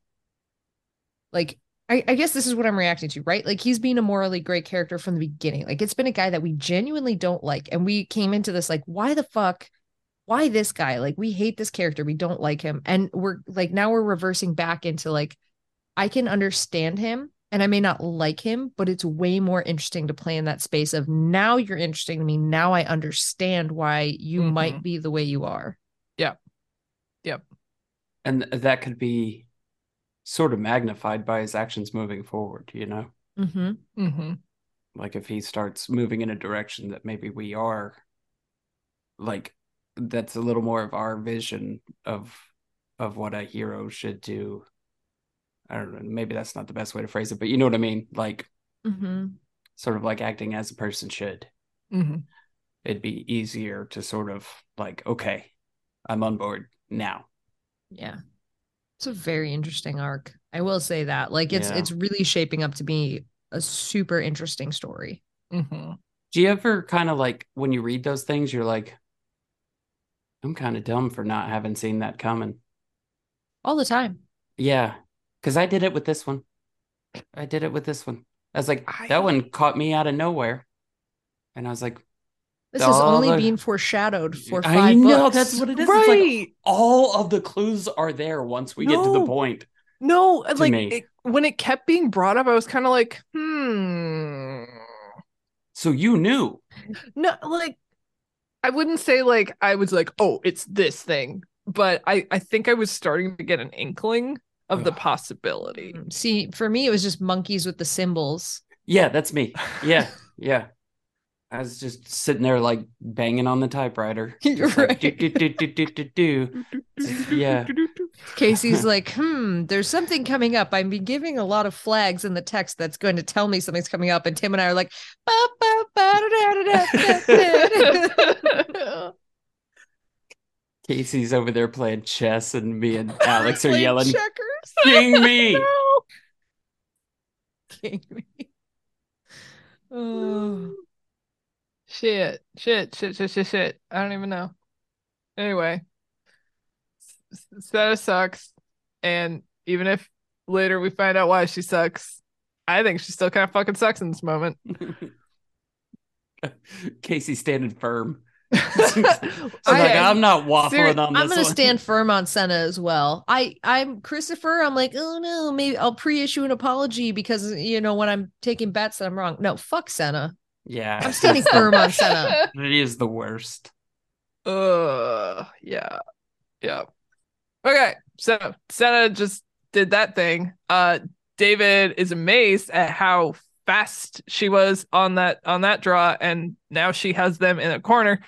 like I, I guess this is what I'm reacting to right? Like he's been a morally great character from the beginning. Like it's been a guy that we genuinely don't like and we came into this like why the fuck why this guy? Like we hate this character. We don't like him. And we're like now we're reversing back into like I can understand him and I may not like him, but it's way more interesting to play in that space of now you're interesting to me. Now I understand why you Mhm. might be the way you are. Yep. Yep. And that could be sort of magnified by his actions moving forward, you know? Mm-hmm. Mm-hmm. Like if he starts moving in a direction that maybe we are like that's a little more of our vision of of what a hero should do. I don't know, maybe that's not the best way to phrase it, but you know what I mean? Like Mm-hmm. sort of like acting as a person should. Mm-hmm. It'd be easier to sort of like, okay, I'm on board now. Yeah. It's a very interesting arc. I will say that. Like it's Yeah. it's really shaping up to be a super interesting story. Mm-hmm. Do you ever kind of like when you read those things, you're like, I'm kind of dumb for not having seen that coming. All the time. Yeah, because I did it with this one. I did it with this one. I was like, I- that one caught me out of nowhere, and I was like, This All only the- been foreshadowed for five I know books. that's what it is. It's like Right. all of the clues are there once we get to the point. No, like it, when it kept being brought up, I was kind of like, hmm. So you knew. No, like I wouldn't say like I was like, oh, it's this thing, but I I think I was starting to get an inkling of the possibility. Mm, See, for me, it was just monkeys with the symbols. Yeah, that's me. Yeah, yeah. I was just sitting there like banging on the typewriter. You're like, right. do, do, do, do, do, do, do. Yeah. Kaycie's like, hmm, there's something coming up. I've been giving a lot of flags in the text that's going to tell me something's coming up. And Tim and I are like, ba, ba, ba, da, da, da, da, da, da. Kaycie's over there playing chess, and me and Alex are yelling, checkers. "King me!" No. King me. Oh. Shit, shit, shit, shit, shit, shit. I don't even know. Anyway, S- S- sucks, and even if later we find out why she sucks, I think she still kind of fucking sucks in this moment. Kaycie standing firm. I I'm like, am- I'm not waffling Ser- on this I'm gonna one. stand firm on Senna as well. I I'm Christopher. I'm like, oh no, maybe I'll pre-issue an apology because you know when I'm taking bets that I'm wrong. No, fuck Senna. Yeah, I'm standing firm on Senna. It is the worst. Uh, yeah, yeah. Okay, so Senna just did that thing. Uh, David is amazed at how fast she was on that on that draw, and now she has them in a corner.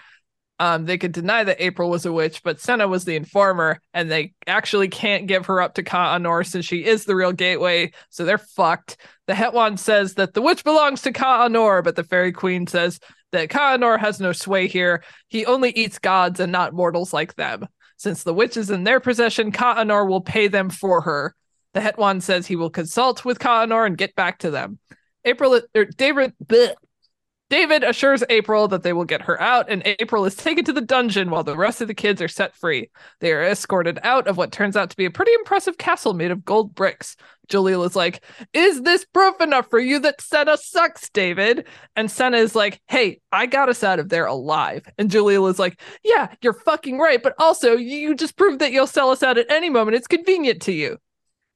Um, they could deny that April was a witch, but Senna was the informer, and they actually can't give her up to Ka Anor since she is the real gateway, so they're fucked. The Hetwan says that the witch belongs to Ka Anor, but the Fairy Queen says that Ka Anor has no sway here. He only eats gods and not mortals like them. Since the witch is in their possession, Ka Anor will pay them for her. The Hetwan says he will consult with Ka Anor and get back to them. April, or David, bleh. David assures April that they will get her out, and April is taken to the dungeon while the rest of the kids are set free. They are escorted out of what turns out to be a pretty impressive castle made of gold bricks. Jalil is like, Is this proof enough for you that Senna sucks, David? And Senna is like, Hey, I got us out of there alive. And Jalil is like, Yeah, you're fucking right, but also you just proved that you'll sell us out at any moment. It's convenient to you.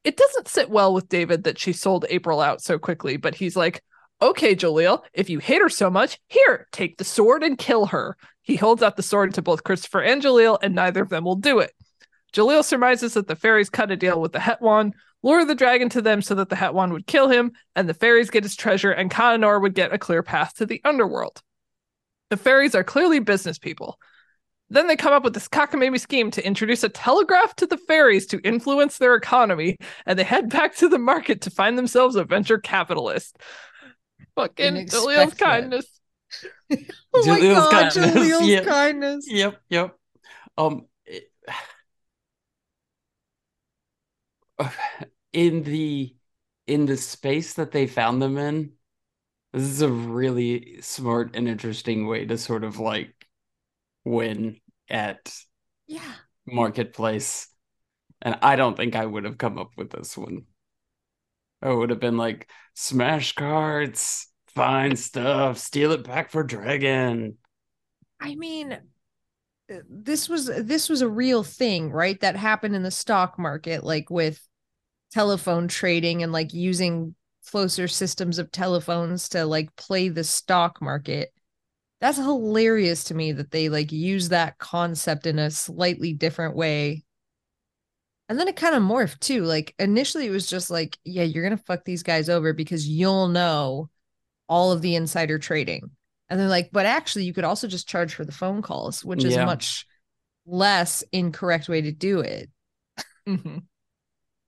It doesn't sit well with David that she sold April out so quickly, but he's like, Okay, Jalil, if you hate her so much, here, take the sword and kill her. He holds out the sword to both Christopher and Jalil, and neither of them will do it. Jalil surmises that the fairies cut a deal with the Hetwan, lure the dragon to them so that the Hetwan would kill him, and the fairies get his treasure, and Ka Anor would get a clear path to the underworld. The fairies are clearly business people. Then they come up with this cockamamie scheme to introduce a telegraph to the fairies to influence their economy, and they head back to the market to find themselves a venture capitalist. Fucking Jalil's kindness. Oh my god, kindness, yeah. kindness. Yep, yep. Um, it- in the in the space that they found them in, this is a really smart and interesting way to sort of like win at Yeah. marketplace. And I don't think I would have come up with this one. Oh, I would have been like, smash cards, find stuff, steal it back for Dragon. I mean, this was this was a real thing, right? That happened in the stock market, like with telephone trading and like using closer systems of telephones to like play the stock market. That's hilarious to me that they like use that concept in a slightly different way. And then it kind of morphed too. Like initially it was just like, yeah, you're going to fuck these guys over because you'll know all of the insider trading. And they're like, but actually you could also just charge for the phone calls, which is Yeah. much less incorrect way to do it. Mhm.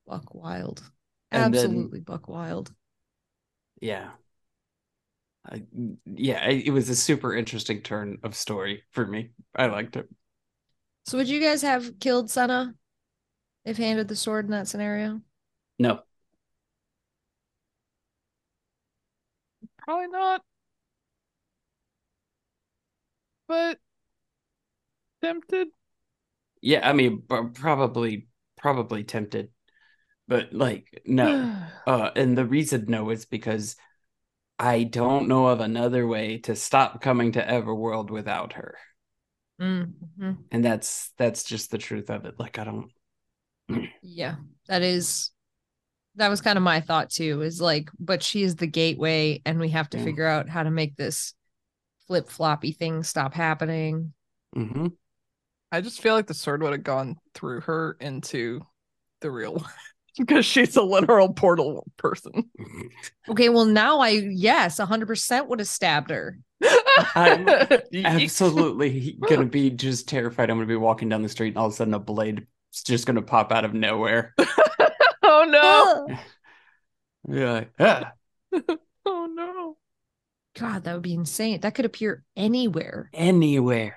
Buck wild. And then- Absolutely buck wild. Yeah. I, yeah, it, it was a super interesting turn of story for me. I liked it. So would you guys have killed Senna if handed the sword in that scenario? No. Probably not. But tempted. Yeah, I mean, b- probably, probably tempted, but like, no. Uh, and the reason no is because I don't know of another way to stop coming to Everworld without her, Mm-hmm. and that's that's just the truth of it. Like, I don't. Yeah, that is. That was kind of my thought too. Is like, but she is the gateway, and we have to Yeah. figure out how to make this flip floppy thing stop happening. hmm I just feel like the sword would have gone through her into the real world because she's a literal portal person. Okay, well now I yes, hundred percent would have stabbed her. I'm Absolutely gonna be just terrified. I'm gonna be walking down the street, and all of a sudden, a blade is just gonna pop out of nowhere. oh no! Ugh. You're like, ah, Oh no! God, that would be insane. That could appear anywhere. anywhere.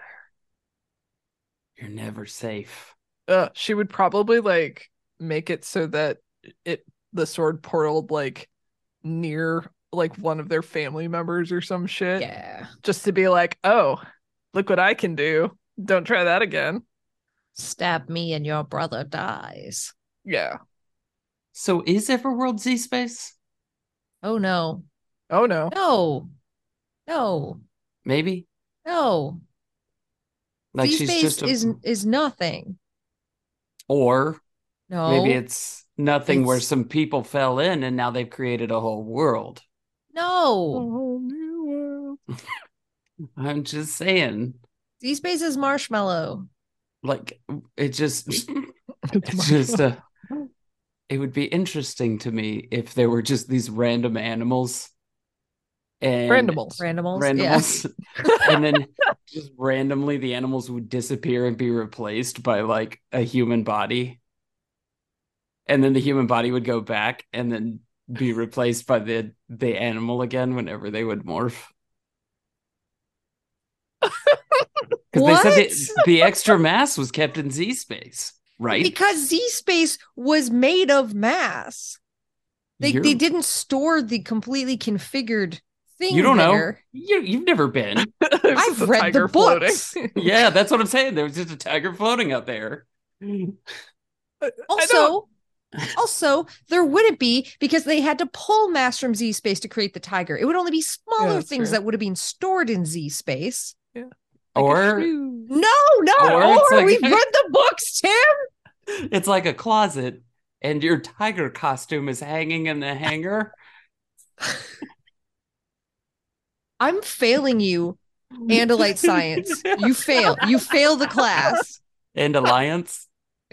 You're never safe. Uh, she would probably like make it so that it the sword portaled like near like one of their family members or some shit, Yeah. just to be like, oh, look what I can do. Don't try that again. Stab me and your brother dies. Yeah. So is Everworld Z space? Oh no. Oh no. No. No. Maybe. No. Like Z she's space just a, is is nothing. or No. maybe it's nothing where some people fell in and now they've created a whole world. no. whole new world. I'm just saying, Z space is marshmallow. Like it just It's it's just uh it would be interesting to me if there were just these random animals and Randomals. Randomals. randomals and then just randomly the animals would disappear and be replaced by like a human body and then the human body would go back and then be replaced by the the animal again whenever they would morph because they said that the extra mass was kept in z space right Because Z space was made of mass. They they You're- didn't store the completely configured thing. you don't know you, you've never been I've read the books. yeah that's what i'm saying there was just a tiger floating out there Also, also, there wouldn't be because they had to pull mass from Z space to create the tiger. It would only be smaller that's things true. that would have been stored in Z space. Like or. No, no, Or or, like- we've read the books, Tim. it's like a closet and your tiger costume is hanging in the hanger I'm failing you, Andalite science. You fail. You fail the class. and alliance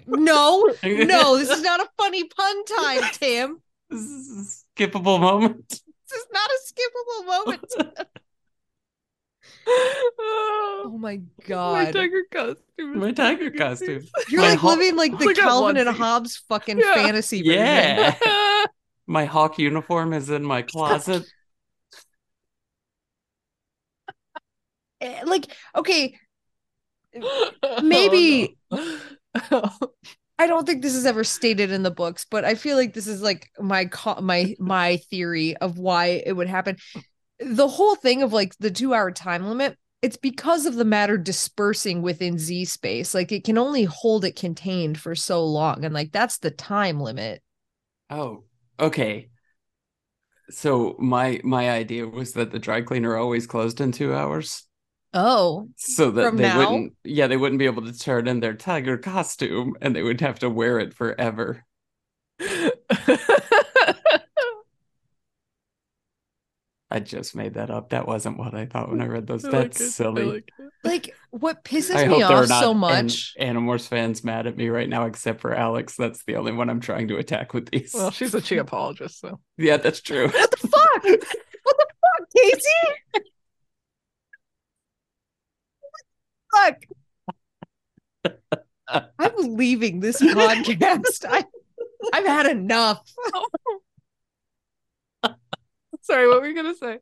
No, no, this is not a funny pun time, Tim. This is a skippable moment This is not a skippable moment. Oh, my god. my tiger costume. my tiger fucking costume You're My like ho- living like the Look at Calvin and. Hobbes fucking Yeah. fantasy version. Yeah. my hawk uniform is in my closet Eh, Like, okay, Maybe- Oh, no. I don't think this is ever stated in the books, but I feel like this is like my co- my my theory of why it would happen. The whole thing of like the 2-hour time limit, it's because of the matter dispersing within Z space. Like it can only hold it contained for so long and like that's the time limit. oh okay so my my idea was that the dry cleaner always closed in two hours Oh, so that they now? wouldn't yeah they wouldn't be able to turn in their tiger costume and they would have to wear it forever I just made that up. That wasn't what I thought when I read those. I That's it. I silly. like. Like what pisses I me hope there are off not so an- much. Animorphs fans mad at me right now, except for Alex. That's the only one I'm trying to attack with these. Well, she's a Chee apologist, so yeah, that's true. What the fuck? what the fuck, Kaycie? fuck. I'm leaving this podcast. I, I've had enough. Sorry. What were you gonna say?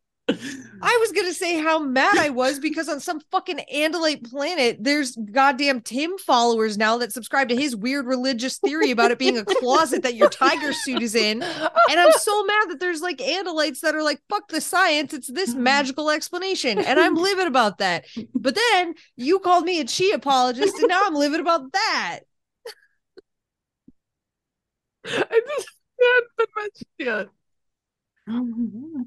I was gonna say how mad I was because on some fucking Andalite planet, there's goddamn Tim followers now that subscribe to his weird religious theory about it being a closet that your tiger suit is in. And I'm so mad that there's like Andalites that are like, fuck the science, it's this magical explanation. And I'm livid about that. But then you called me a Chee apologist, and now I'm livid about that. I just been mentioned yet.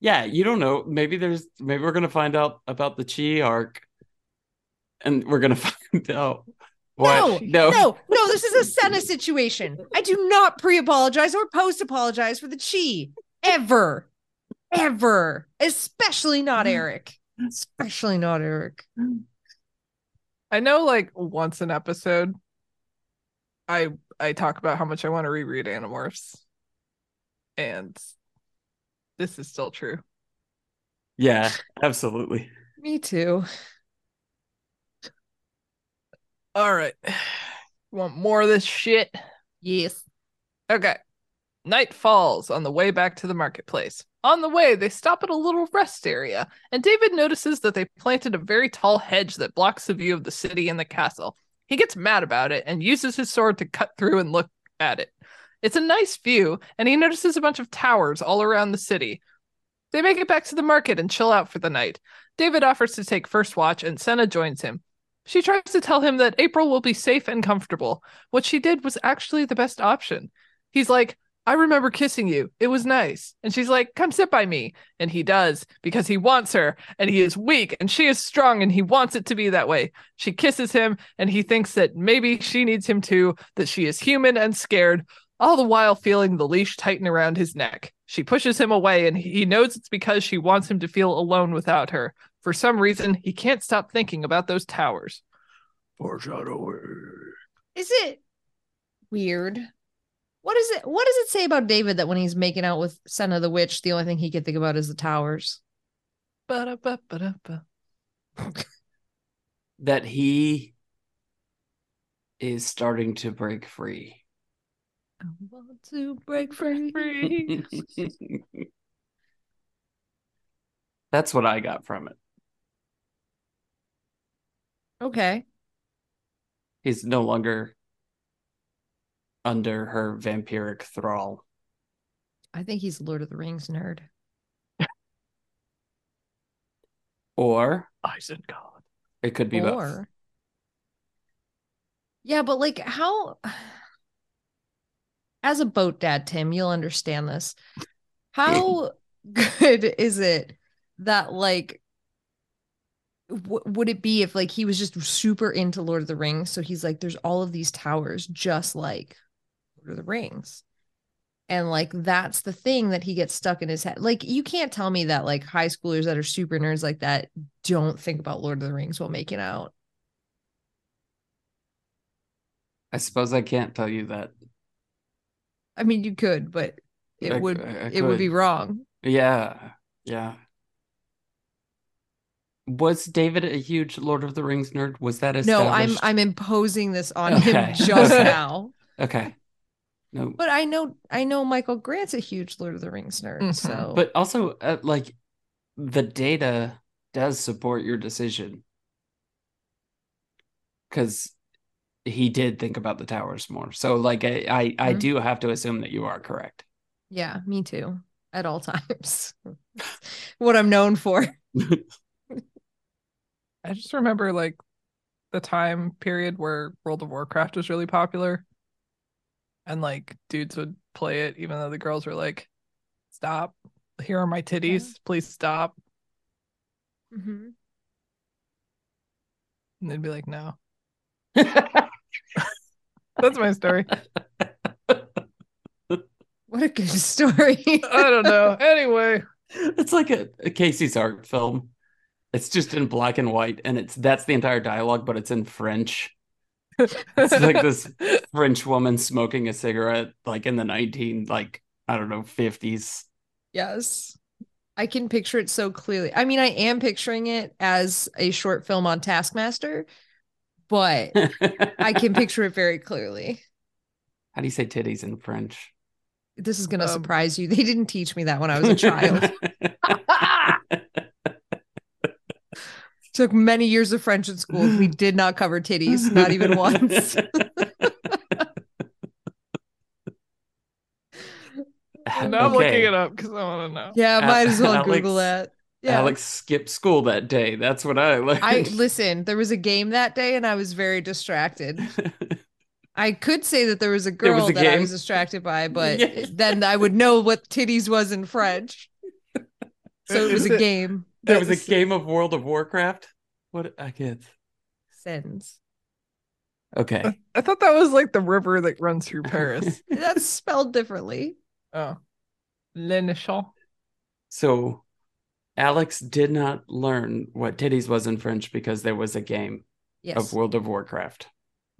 yeah, you don't know. Maybe there's maybe we're gonna find out about the Chee arc, and we're gonna find out what. No, no, no, this is a Senna situation. I do not pre-apologize or post-apologize for the Chee ever. Ever. Especially not mm. Eric. Especially not Eric. I know, like once an episode, I I talk about how much I want to reread Animorphs, and this is still true. Yeah, absolutely. Me too. All right, want more of this shit? Yes. Okay. Night falls on the way back to the marketplace. On the way, they stop at a little rest area, and David notices that they planted a very tall hedge that blocks the view of the city and the castle. He gets mad about it and uses his sword to cut through and look at it. It's a nice view, and he notices a bunch of towers all around the city. They make it back to the market and chill out for the night. David offers to take first watch, and Senna joins him. She tries to tell him that April will be safe and comfortable. What she did was actually the best option. He's like, I remember kissing you. It was nice. And she's like, Come sit by me. And he does because he wants her and he is weak and she is strong and he wants it to be that way. She kisses him and he thinks that maybe she needs him too, that she is human and scared, all the while feeling the leash tighten around his neck. She pushes him away and he knows it's because she wants him to feel alone without her. For some reason, he can't stop thinking about those towers. Foreshadowing. Is it weird? What is it? What does it say about David that when he's making out with Senna the witch, the only thing he can think about is the towers? Ba-da-ba-ba-da-ba. That he is starting to break free. I want to break free. Free. That's what I got from it. Okay. He's no longer under her vampiric thrall. I think he's a Lord of the Rings nerd. Or Isengard. it could be both. Yeah, but like how as a boat dad, Tim, you'll understand this. How good is it that like would it be if like he was just super into Lord of the Rings? So he's like, there's all of these towers just like Lord of the Rings. And like that's the thing that he gets stuck in his head. Like you can't tell me that like high schoolers that are super nerds like that don't think about Lord of the Rings while making out. I suppose I can't tell you that. I mean, you could, but it I- would I- I it would be wrong. Yeah, yeah. Was David a huge Lord of the Rings nerd? Was that a No, I'm? I'm imposing this on Okay. him just now. okay. No, But I know I know Michael Grant's a huge Lord of the Rings nerd. Mhm. So but also uh, like the data does support your decision because he did think about the towers more. So like I I, I Mhm. do have to assume that you are correct. yeah, me too. At all times. what I'm known for. I just remember like the time period where World of Warcraft was really popular. And like dudes would play it even though the girls were like, Stop. Here are my titties. Please stop. Mm-hmm. And they'd be like, No. That's my story. What a good story. I don't know. Anyway, It's like a, a Kaycie's art film. It's just in black and white, and it's that's the entire dialogue, but it's in French. It's like this French woman smoking a cigarette, like in the nineteen, like I don't know, fifties. yes. I can picture it so clearly. I mean, I am picturing it as a short film on Taskmaster, but I can picture it very clearly. How do you say titties in French? This is going to Um, surprise you. They didn't teach me that when I was a child. Took many years of French in school. We did not cover titties, not even once. now I'm looking Okay. it up because I want to know. yeah, Al- might as well Alex- Google that. Yeah. Alex skipped school that day. That's what I learned. I listen, there was a game that day and I was very distracted. I could say that there was a There was girl a that I was distracted by, but Yeah. then I would know what titties was in French. So it was Is a it- game. there was a game of World of Warcraft. What I get? Sens. Okay. I thought that was like the river that runs through Paris. That's spelled differently. oh, Le Nichon. So Alex did not learn what titties was in French because there was a game Yes. of World of Warcraft.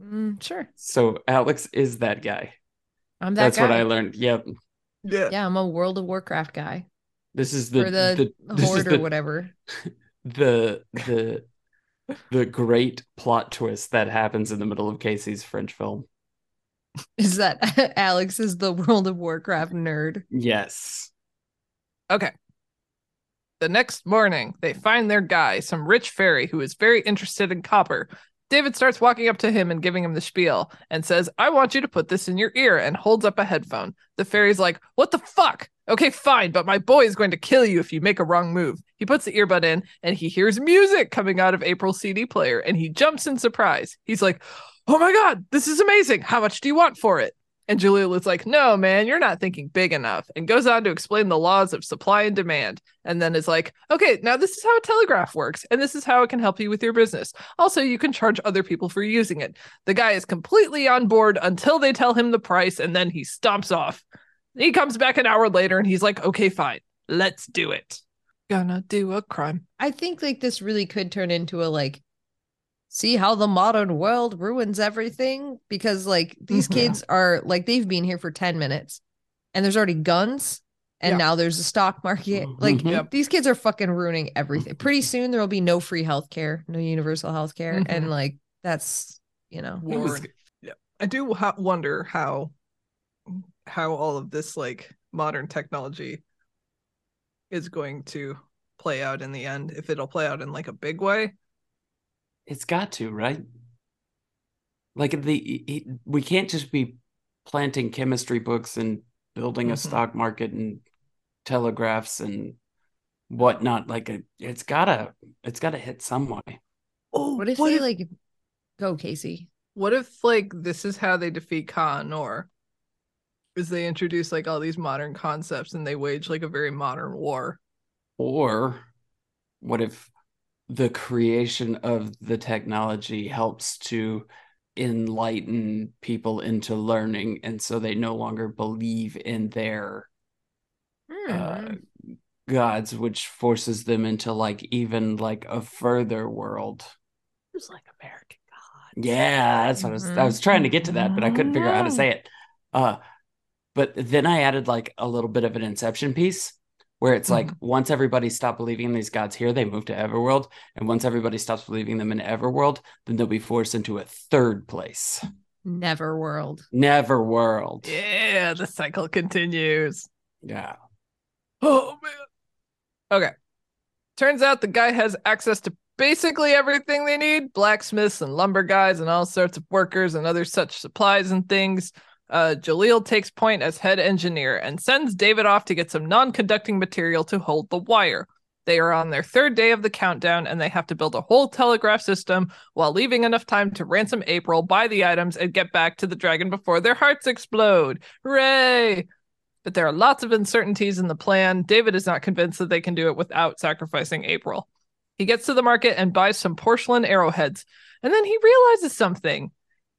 Mm, sure. So Alex is that guy. I'm that That's guy. what I learned. Yep. Yeah. Yeah, I'm a World of Warcraft guy. This is the or the, the, this is horde the, or whatever. the the the great plot twist that happens in the middle of Kaycie's French film. Is that Alex is the World of Warcraft nerd. Yes. Okay. The next morning, they find their guy, some rich fairy who is very interested in copper. David starts walking up to him and giving him the spiel and says, I want you to put this in your ear and holds up a headphone. The fairy's like, What the fuck? Okay, fine, but my boy is going to kill you if you make a wrong move. He puts the earbud in and he hears music coming out of April's CD player and he jumps in surprise. He's like, Oh my God, this is amazing. How much do you want for it? And Jalil is like, No, man, you're not thinking big enough, and goes on to explain the laws of supply and demand. And then is like, Okay, now this is how a telegraph works, and this is how it can help you with your business. Also, you can charge other people for using it. The guy is completely on board until they tell him the price, and then he stomps off. He comes back an hour later and he's like, Okay, fine, let's do it. Gonna do a crime. I think like this really could turn into a like see how the modern world ruins everything? Because like these Mhm. kids are like they've been here for 10 minutes and there's already guns and Yeah. now there's a stock market. Like Mhm. These kids are fucking ruining everything. Pretty soon there will be no free healthcare no universal healthcare Mhm. and like that's you know. It was- I do ha- wonder how how all of this like modern technology is going to play out in the end if it'll play out in like a big way It's got to, right? Like the it, we can't just be planting chemistry books and building a Mhm. stock market and telegraphs and whatnot. Like a, it's gotta it's gotta hit some way. oh what if they like go Kaycie what if like this is how they defeat Khan or is they introduce like all these modern concepts and they wage like a very modern war Or what if the creation of the technology helps to enlighten people into learning and so they no longer believe in their uh, gods which forces them into like even like a further world. It's like american god yeah that's what I was I was trying to get to that but I couldn't figure out how to say it. Uh but then I added like a little bit of an inception piece where it's like mm-hmm. once everybody stopped believing in these gods here they move to everworld and once everybody stops believing them in everworld then they'll be forced into a third place Neverworld. neverworld yeah the cycle continues yeah Oh man. Okay. Turns out the guy has access to basically everything they need blacksmiths and lumber guys and all sorts of workers and other such supplies and things. Uh, Jalil takes point as head engineer and sends David off to get some non conducting material to hold the wire. They are on their third day of the countdown and they have to build a whole telegraph system while leaving enough time to ransom April, buy the items, and get back to the dragon before their hearts explode. Hooray! but there are lots of uncertainties in the plan. David is not convinced that they can do it without sacrificing April. He gets to the market and buys some porcelain arrowheads, and then he realizes something.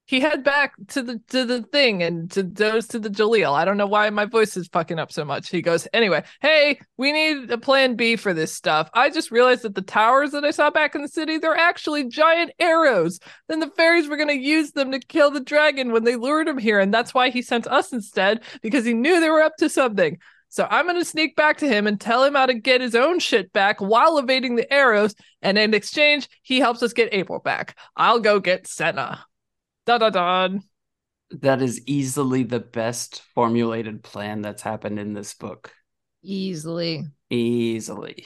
He head back to the to the thing and to those to the Jalil. I don't know why my voice is fucking up so much. He goes, anyway, hey, we need a plan B for this stuff. I just realized that the towers that I saw back in the city, they're actually giant arrows. Then the fairies were gonna use them to kill the dragon when they lured him here, and that's why he sent us instead, because he knew they were up to something. So I'm gonna sneak back to him and tell him how to get his own shit back while evading the arrows, and in exchange, he helps us get April back. I'll go get Senna. Da da da. That is easily the best formulated plan that's happened in this book. Easily. Easily.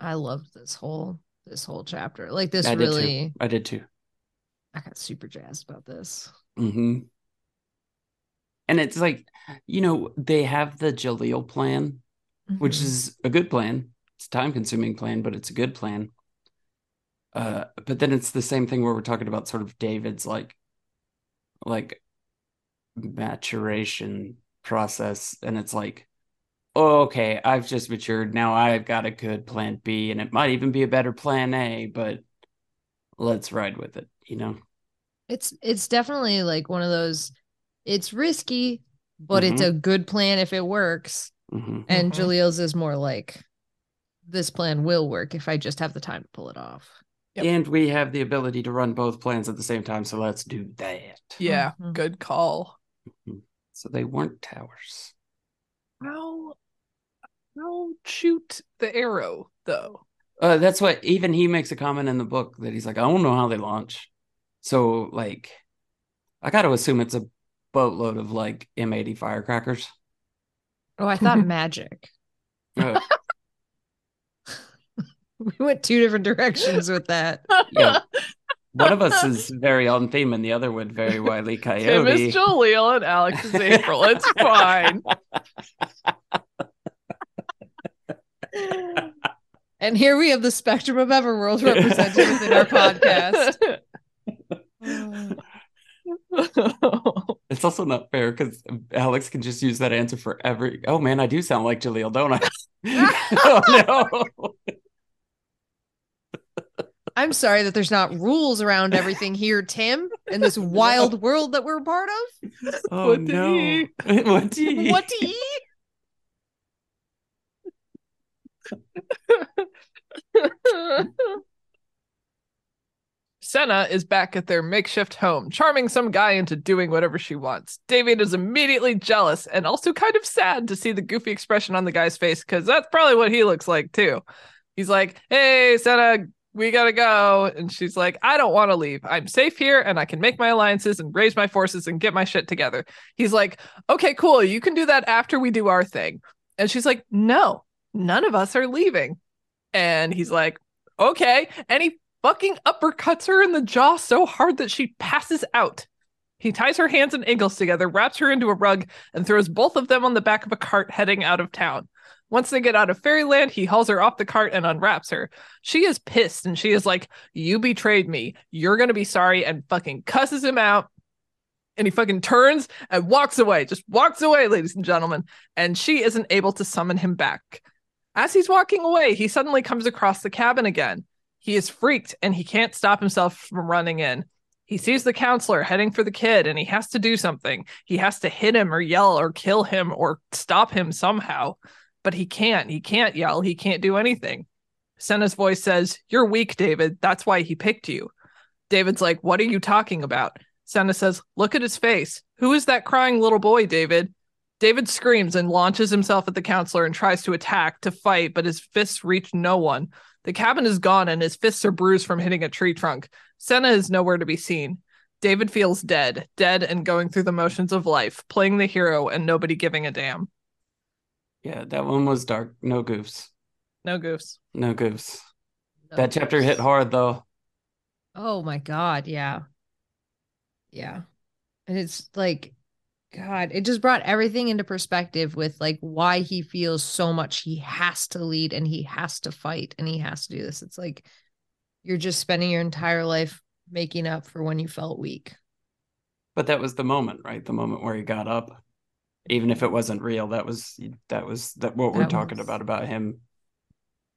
I loved this whole this whole chapter. Like this I did too. really I did too. I got super jazzed about this. hmm And it's like, you know, they have the Jalil plan, which Mhm. is a good plan. It's a time consuming plan, but it's a good plan. Uh, but then it's the same thing where we're talking about sort of David's like like maturation process, and it's like, oh, okay, I've just matured. Now I've got a good plan B, and it might even be a better plan A, but let's ride with it, you know? It's it's definitely like one of those it's risky, but it's Mhm. a good plan if it works. hmm And. Jalil's is more like this plan will work if I just have the time to pull it off. Yep. And we have the ability to run both plans at the same time, so let's do that. Yeah, Mhm. good call. So they weren't towers. How how shoot the arrow though? Uh, that's what even he makes a comment in the book that he's like, I don't know how they launch. So like, I got to assume it's a boatload of like M80 firecrackers. Oh, I thought magic. Uh, We went two different directions with that. Yeah. one of us is very on theme, and the other would very wily Tim coyote. is Jalil and Alex is April. It's fine. And here we have the spectrum of Everworld represented within our podcast. It's also not fair because Alex can just use that answer for every. Oh man, I do sound like Jalil, don't I? oh no. I'm sorry that there's not rules around everything here, Tim, in this wild world that we're a part of. Oh What did no. he- what do you What do you Senna is back at their makeshift home, charming some guy into doing whatever she wants. David is immediately jealous and also kind of sad to see the goofy expression on the guy's face because that's probably what he looks like too. He's like, Hey, Senna, we gotta go. And she's like, I don't want to leave. I'm safe here and I can make my alliances and raise my forces and get my shit together. He's like, Okay, cool. You can do that after we do our thing. And she's like, No, none of us are leaving. And he's like, Okay. And he fucking uppercuts her in the jaw so hard that she passes out. He ties her hands and ankles together, wraps her into a rug, and throws both of them on the back of a cart heading out of town. Once they get out of fairyland, he hauls her off the cart and unwraps her. She is pissed and she is like, You betrayed me. You're going to be sorry, and fucking cusses him out. And he fucking turns and walks away, just walks away, ladies and gentlemen. And she isn't able to summon him back. As he's walking away, he suddenly comes across the cabin again. He is freaked and he can't stop himself from running in. He sees the counselor heading for the kid and he has to do something. He has to hit him or yell or kill him or stop him somehow. But he can't. He can't yell. He can't do anything. Senna's voice says, You're weak, David. That's why he picked you. David's like, What are you talking about? Senna says, Look at his face. Who is that crying little boy, David? David screams and launches himself at the counselor and tries to attack, to fight, but his fists reach no one. The cabin is gone and his fists are bruised from hitting a tree trunk. Senna is nowhere to be seen. David feels dead, dead and going through the motions of life, playing the hero and nobody giving a damn. Yeah, that one was dark. No goofs. No goofs. No goofs. That chapter hit hard though. Oh my god, yeah. Yeah. And it's like god, it just brought everything into perspective with like why he feels so much he has to lead and he has to fight and he has to do this. It's like you're just spending your entire life making up for when you felt weak. But that was the moment, right? The moment where he got up. Even if it wasn't real, that was that was that what we're That talking was- about about him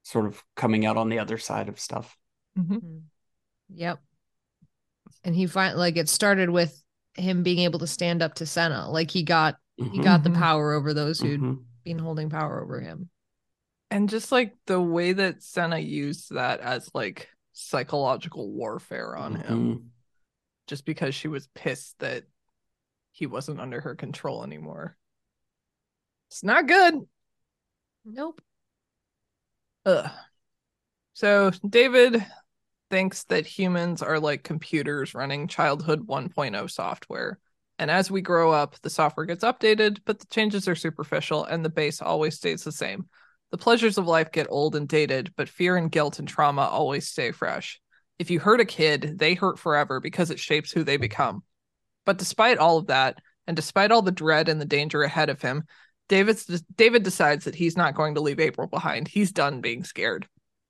sort of coming out on the other side of stuff. Mhm. Yep. And he find like it started with him being able to stand up to Senna. Like he got he got the Mhm. power over those who'd Mhm. been holding power over him. And just like the way that Senna used that as like psychological warfare on him, Mhm. just because she was pissed that he wasn't under her control anymore. It's not good. Nope. Ugh. So David thinks that humans are like computers running childhood 1.0 software. And as we grow up, the software gets updated, but the changes are superficial and the base always stays the same. The pleasures of life get old and dated, but fear and guilt and trauma always stay fresh. If you hurt a kid, they hurt forever because it shapes who they become. But despite all of that, and despite all the dread and the danger ahead of him, David's, David decides that he's not going to leave April behind. He's done being scared.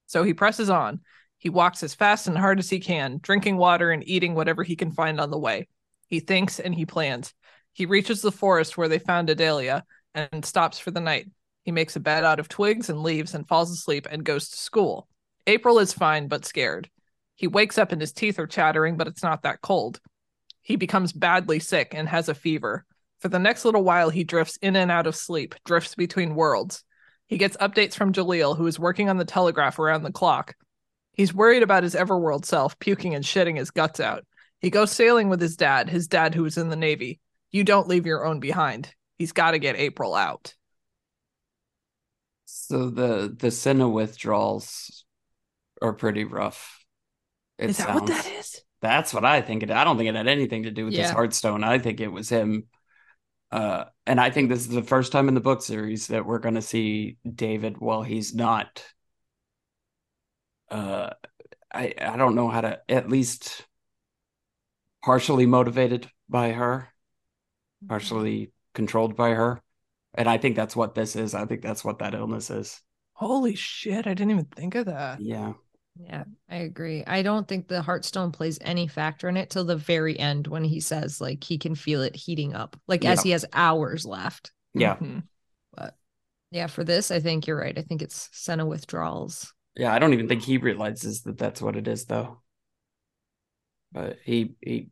So he presses on. He walks as fast and hard as he can, drinking water and eating whatever he can find on the way. He thinks and he plans. He reaches the forest where they found Adelia and stops for the night. He makes a bed out of twigs and leaves and falls asleep and goes to school. April is fine but scared. He wakes up and his teeth are chattering, but it's not that cold. He becomes badly sick and has a fever. For the next little while, he drifts in and out of sleep, drifts between worlds. He gets updates from Jalil, who is working on the telegraph around the clock. He's worried about his Everworld self puking and shitting his guts out. He goes sailing with his dad, his dad who was in the Navy. You don't leave your own behind. He's got to get April out. So the the Senna withdrawals are pretty rough. It is that what that sounds. is? That's what I think it. I don't think it had anything to do with this Yeah. Hearthstone. I think it was him. Uh, and I think this is the first time in the book series that we're going to see David while he's not. Uh, I I don't know how to at least partially motivated by her, partially controlled by her, and I think that's what this is. I think that's what that illness is. Holy shit, I didn't even think of that. Yeah. Yeah, I agree. I don't think the Heartstone plays any factor in it till the very end when he says like he can feel it heating up, like as he has hours left. Yeah. Mhm. But yeah, for this, I think you're right. I think it's Senna withdrawals. Yeah, I don't even think he realizes that that's what it is, though. But he he,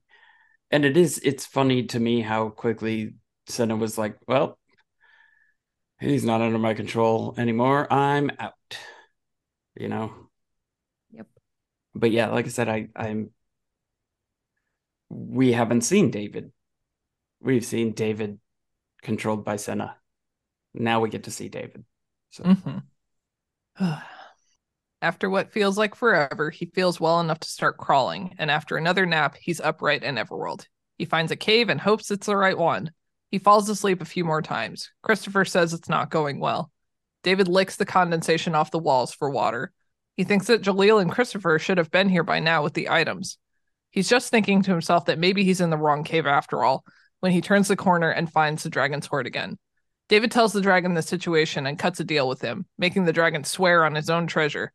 and it is. It's funny to me how quickly Senna was like, "Well, he's not under my control anymore. I'm out." You know. But yeah, like I said, I I'm. We haven't seen David. We've seen David controlled by Senna. Now we get to see David. So Mhm. After what feels like forever, he feels well enough to start crawling, and after another nap, he's upright in Everworld. He finds a cave and hopes it's the right one. He falls asleep a few more times. Christopher says it's not going well. David licks the condensation off the walls for water. He thinks that Jalil and Christopher should have been here by now with the items. He's just thinking to himself that maybe he's in the wrong cave after all when he turns the corner and finds the dragon's hoard again. David tells the dragon the situation and cuts a deal with him, making the dragon swear on his own treasure.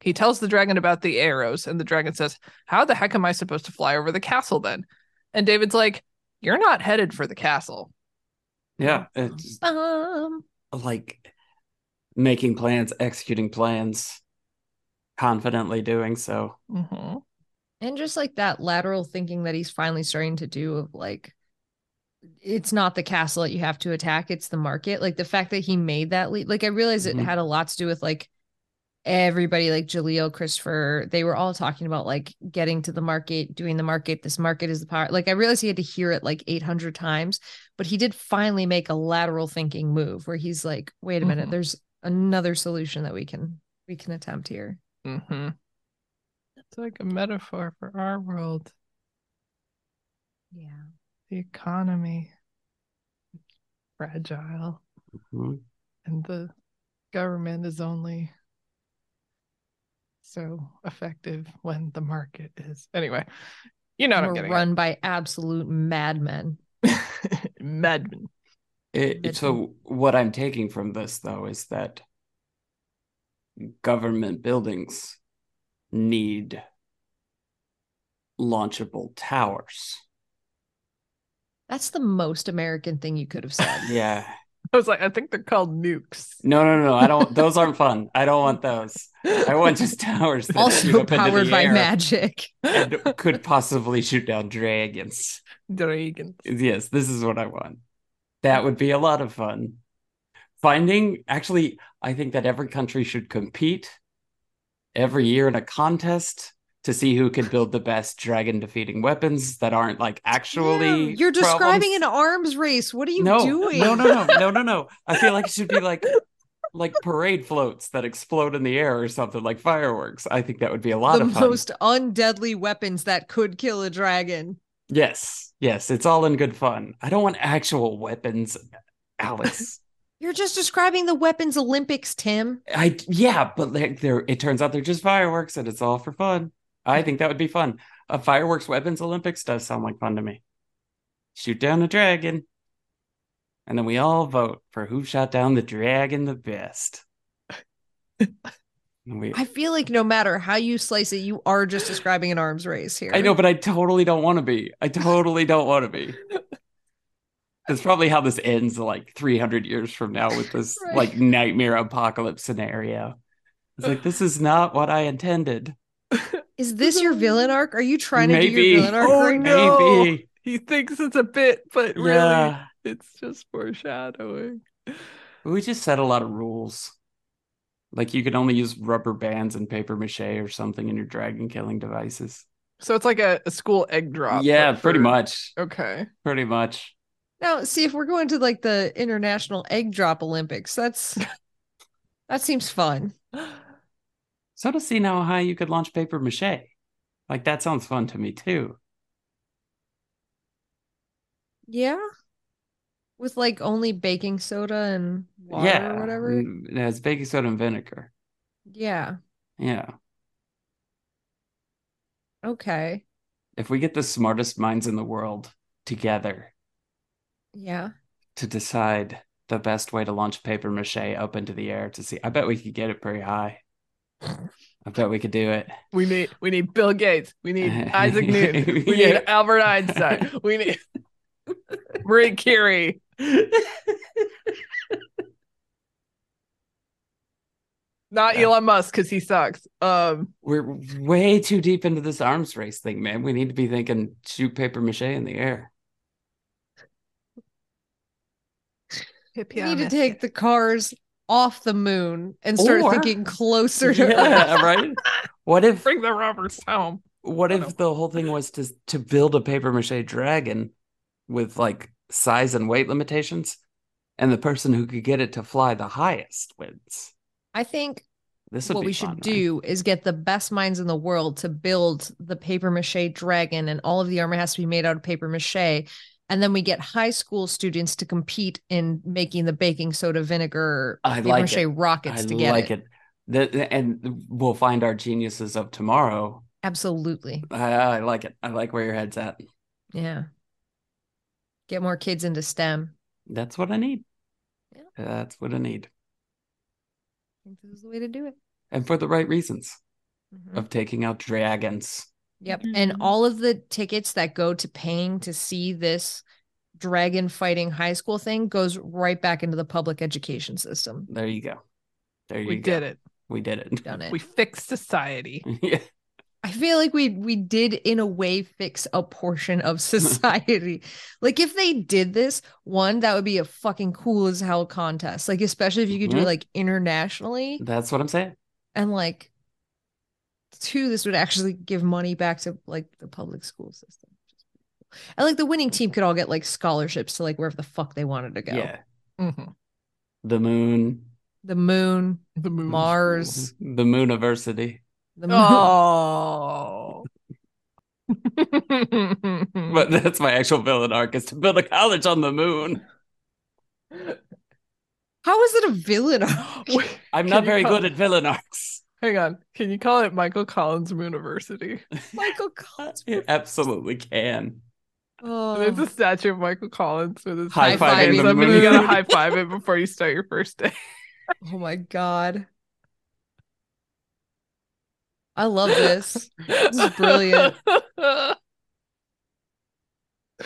He tells the dragon about the arrows, and the dragon says, How the heck am I supposed to fly over the castle then? And David's like, You're not headed for the castle. yeah, it's Um, like making plans, executing plans, confidently doing so. hmm and just like that lateral thinking that he's finally starting to do of like it's not the castle that you have to attack it's the market like the fact that he made that leap like i realized it Mhm. had a lot to do with like everybody like Jalil, Christopher, they were all talking about like getting to the market, doing the market. This market is the power. Like I realized he had to hear it like 800 times, but he did finally make a lateral thinking move where he's like, wait a minute, Mhm. there's another solution that we can we can attempt here. Hmm It's like a metaphor for our world, Yeah. the economy, fragile, Mhm. and the government is only so effective when the market is. Anyway, you know what I'm We're getting run by absolute madmen. at. Madman. It, Mid- so what I'm taking from this though is that government buildings need launchable towers. That's the most American thing you could have said. Yeah. I was like, I think they're called nukes. No, no, no. I don't. Those aren't fun. I don't want those. I want just towers that shoot Also up into powered the by air magic. and could possibly shoot down dragons. Dragons. Yes, this is what I want. That would be a lot of fun. Finding, actually, I think that every country should compete every year in a contest to see who can build the best dragon defeating weapons that aren't like actually. Damn, you're describing problems. an arms race. What are you no, doing? No, no, no, no, no, no. I feel like it should be like like parade floats that explode in the air or something like fireworks. I think that would be a lot the of fun. most undeadly weapons that could kill a dragon. Yes, yes, it's all in good fun. I don't want actual weapons, Alice. You're just describing the weapons Olympics, Tim. I yeah, but like they're it turns out they're just fireworks and it's all for fun. I think that would be fun. A fireworks weapons Olympics does sound like fun to me. Shoot down a dragon. And then we all vote for who shot down the dragon the best. We, I feel like no matter how you slice it, you are just describing an arms race here. I know, but I totally don't want to be. I totally don't want to be. That's probably how this ends like 300 years from now with this Right. like nightmare apocalypse scenario. It's like, this is not what I intended. Is this your villain arc? Are you trying to do Maybe. your villain arc Oh, right now? no. Maybe. He thinks it's a bit, but really, Yeah. it's just foreshadowing. We just set a lot of rules. Like you could only use rubber bands and paper mache or something in your dragon killing devices. So it's like a, a school egg drop. yeah, but pretty for- much. Okay. Pretty much. Now, see if we're going to like the International Egg Drop Olympics. That's that seems fun. So to see now how you could launch paper mache. Like that sounds fun to me too. Yeah. With like only baking soda and water yeah. or whatever. It has baking soda and vinegar. Yeah. Yeah. Okay. If we get the smartest minds in the world together Yeah. to decide the best way to launch paper mache up into the air to see, I bet we could get it pretty high. I bet we could do it. We need we need Bill Gates. We need Isaac Newton. We Yeah. need Albert Einstein. We need Marie Curie. Not Yeah. Elon Musk because he sucks. Um, We're way too deep into this arms race thing, man. We need to be thinking shoot paper mache in the air. We need to take the cars off the moon and start Or- thinking closer to Earth. Yeah, right. What if bring the rubbers home. what if know. the whole thing was to to build a paper mache dragon with like size and weight limitations, and the person who could get it to fly the highest wins? I think This would what be we should fun, man. do is get the best minds in the world to build the paper mache dragon, and all of the armor has to be made out of paper mache. And then we get high school students to compete in making the baking soda vinegar I like it. rockets I to get like it. it. The, and we'll find our geniuses of tomorrow. Absolutely. I, I like it. I like where your head's at. Yeah. Get more kids into STEM. That's what I need. Yeah. That's what I need. I think this is the way to do it. And for the right reasons Mhm. of taking out dragons. Yep. And Mhm. all of the tickets that go to paying to see this dragon fighting high school thing goes right back into the public education system. There you go. There you go. We go. did it. We did it. Done it. We fixed society. yeah. I feel like we we did in a way fix a portion of society. like if they did this, one, that would be a fucking cool as hell contest. Like especially if you could do Mhm. it like internationally. That's what I'm saying. And like two, this would actually give money back to like the public school system. And like the winning team could all get like scholarships to like wherever the fuck they wanted to go. Yeah. Mhm. The moon. The moon, The moon. Mars, The mooniversity. the moon. Oh. But that's my actual villain arc is to build a college on the moon. How is it a villain? arc? I'm not very good at villain arcs. Hang on. Can you call it Michael Collins Mooniversity? Michael Collins. You absolutely can. Oh. There's a statue of Michael Collins with his High five. hands the up, and you gotta high five it before you start your first day. Oh my god. I love this. This is brilliant.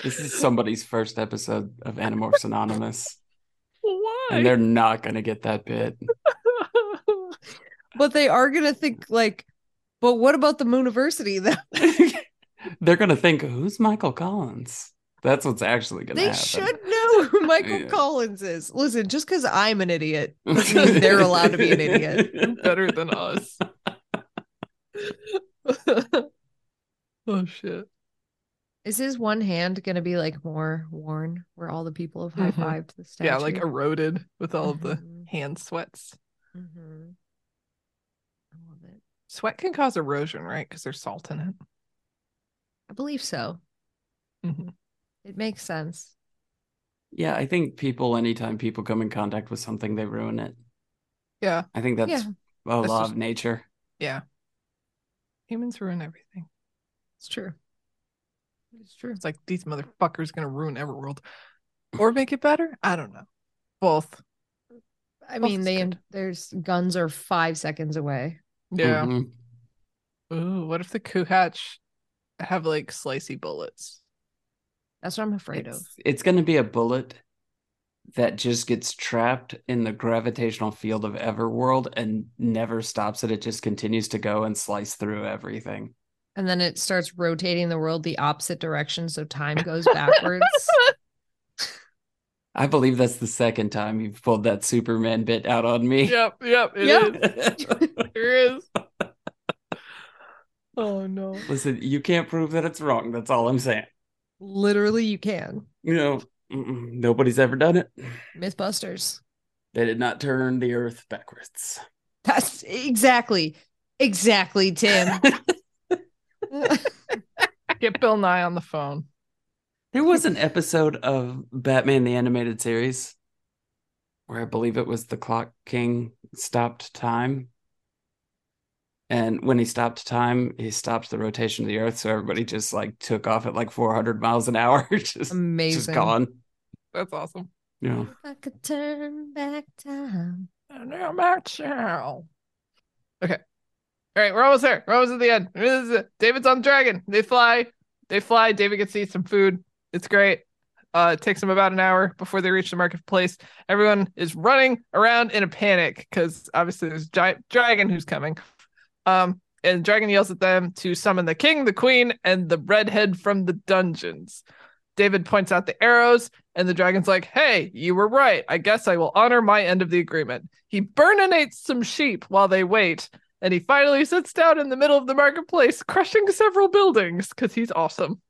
This is somebody's first episode of Animorphs Anonymous. Why? and they're not gonna get that bit. But they are gonna think like, but what about the Mooniversity though? they're gonna think, "Who's Michael Collins?" That's what's actually gonna happen. They happen. should know who Michael Yeah. Collins is. Listen, just because I'm an idiot they're allowed to be an idiot. Better than us. oh shit. Is his one hand gonna be like more worn, where all the people have high fived the statue? Yeah, like eroded with all of the Mhm. hand sweats. Mhm. I love it. Sweat can cause erosion, right? Because there's salt in it. I believe so. Mhm. It makes sense. Yeah, I think people, anytime people come in contact with something, they ruin it. Yeah, I think that's Yeah. a That's law just- of nature. yeah. Humans ruin everything. It's true. It's true. It's like these motherfuckers gonna ruin Everworld, or make it better. I don't know. Both. I Both mean, they good. there's guns are five seconds away. Yeah. Mhm. Ooh, what if the Kuhatch have like slicey bullets? That's what I'm afraid of. It's, it's going to be a bullet that just gets trapped in the gravitational field of Everworld and never stops it. It just continues to go and slice through everything. And then it starts rotating the world the opposite direction, so time goes backwards. I believe that's the second time you've pulled that Superman bit out on me. Yep, yep, it is. Yep. There is. Oh no. Listen, you can't prove that it's wrong. That's all I'm saying. Literally, you can. You know, nobody's ever done it. Mythbusters. They did not turn the earth backwards. That's exactly, exactly, Tim. Get Bill Nye on the phone. There was an episode of Batman the Animated Series where I believe it was the Clock King stopped time. And when he stopped time, he stopped the rotation of the earth. So everybody just like took off at like 400 miles an hour, just, Amazing. just gone. That's awesome. Yeah, If I could turn back time. And now Matt Chow. Okay. All right, we're almost there. We're almost at the end. This is it. David's on the dragon. They fly. They fly. David gets to eat some food. It's great. Uh, it takes them about an hour before they reach the marketplace. Everyone is running around in a panic because obviously there's giant dragon who's coming. Um, and the dragon yells at them to summon the king, the queen, and the redhead from the dungeons. David points out the arrows, and the dragon's like, Hey, you were right. I guess I will honor my end of the agreement. He burninates some sheep while they wait, and he finally sits down in the middle of the marketplace, crushing several buildings because he's awesome.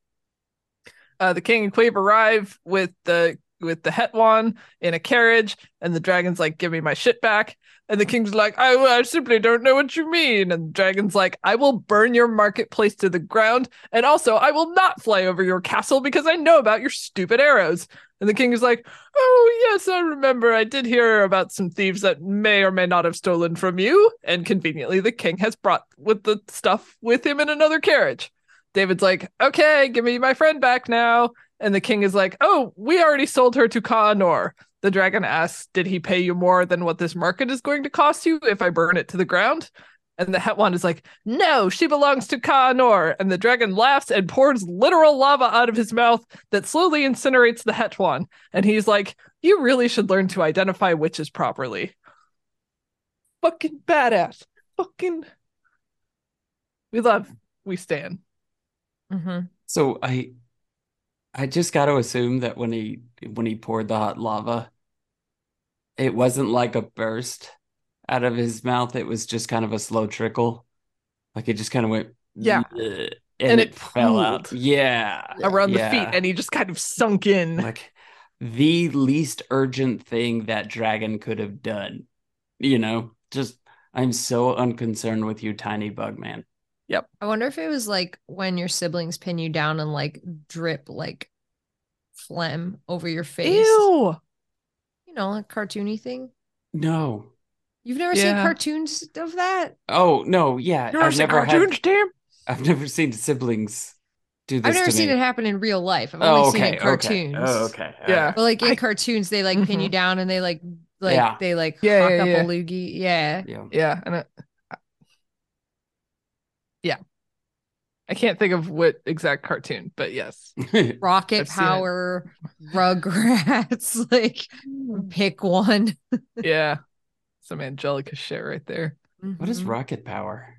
Uh, the king and queen arrive with the with the Hetwan in a carriage, and the dragon's like, "Give me my shit back." And the king's like, I, I simply don't know what you mean. And the dragon's like, I will burn your marketplace to the ground. And also, I will not fly over your castle because I know about your stupid arrows. And the king is like, Oh, yes, I remember. I did hear about some thieves that may or may not have stolen from you. And conveniently, the king has brought with the stuff with him in another carriage. David's like, Okay, give me my friend back now. And the king is like, Oh, we already sold her to Ka Anor. The dragon asks, Did he pay you more than what this market is going to cost you if I burn it to the ground? And the Hetwan is like, No, she belongs to Ka Anor. And the dragon laughs and pours literal lava out of his mouth that slowly incinerates the Hetwan. And he's like, You really should learn to identify witches properly. Fucking badass. Fucking. We love, we stand. Mm-hmm. so I I just got to assume that when he when he poured the hot lava, it wasn't like a burst out of his mouth. It was just kind of a slow trickle, like it just kind of went Yeah. And and, it it, fell out. Yeah, Around the feet, and he just kind of sunk in. like the least urgent thing that dragon could have done. You know, just I'm so unconcerned with you, tiny bug man. I wonder if it was like when your siblings pin you down and like drip like phlegm over your face. Ew. You know, a cartoony thing. No. You've never seen cartoons of that? Oh no, yeah. You ever I've seen never cartoons, had, Tim? I've never seen siblings do this. I've never to seen me. it happen in real life. I've only Oh, seen it in cartoons. okay. Oh, okay. Yeah. But like in I- cartoons, they like pin you Mhm. down and they like like Yeah. they like Yeah, yeah, up yeah. a loogie. Yeah. Yeah. Yeah, and it, yeah. I can't think of what exact cartoon, but yes. Rocket I've. Power, Rugrats, like pick one. Yeah. Some Angelica shit right there. what is Mhm. rocket power?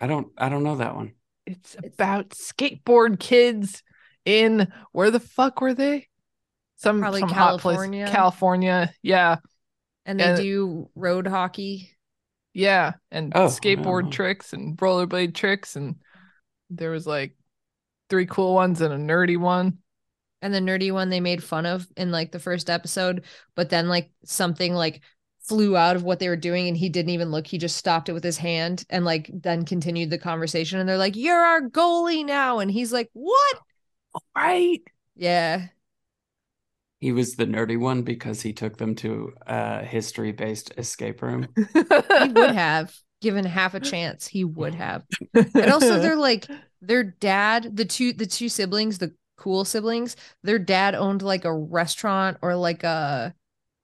I don't I don't know that one. It's It's- about skateboard kids in where the fuck were they? Some Probably some hot California. place. California. Yeah. And they And- do road hockey. Yeah. And Oh, skateboard wow. tricks and rollerblade tricks. And there was like three cool ones and a nerdy one. And the nerdy one they made fun of in like the first episode, but then like something like flew out of what they were doing and he didn't even look. He just stopped it with his hand and like then continued the conversation. And they're like, You're our goalie now. And he's like, What? Right. Yeah. He was the nerdy one because he took them to a history based escape room. He would have given half a chance. He would have. and also they're like their dad the two the two siblings the cool siblings their dad owned like a restaurant or like a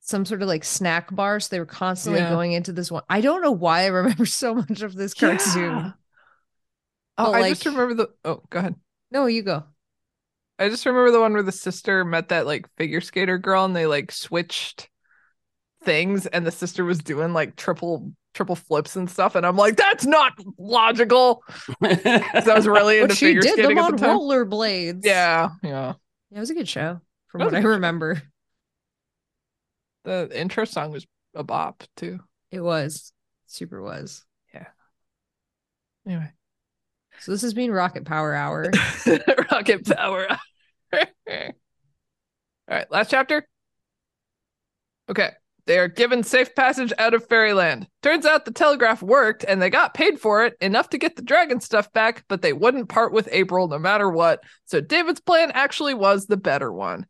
some sort of like snack bar so they were constantly Yeah. going into this one i don't know why i remember so much of this cartoon Yeah. Oh, But, I just remember the oh, go ahead. no you go I just remember the one where the sister met that like figure skater girl and they like switched things and the sister was doing like triple triple flips and stuff and I'm like that's not logical. I was really into but she figure did skating them at on the time. rollerblades Yeah, yeah. yeah, it was a good show from what I good show. remember The intro song was a bop too. it was super was Yeah. Anyway. so this has been rocket power hour Rocket power. All right, last chapter. Okay. They are given safe passage out of fairyland. Turns out the telegraph worked and they got paid for it enough to get the dragon stuff back, but they wouldn't part with April no matter what. So David's plan actually was the better one.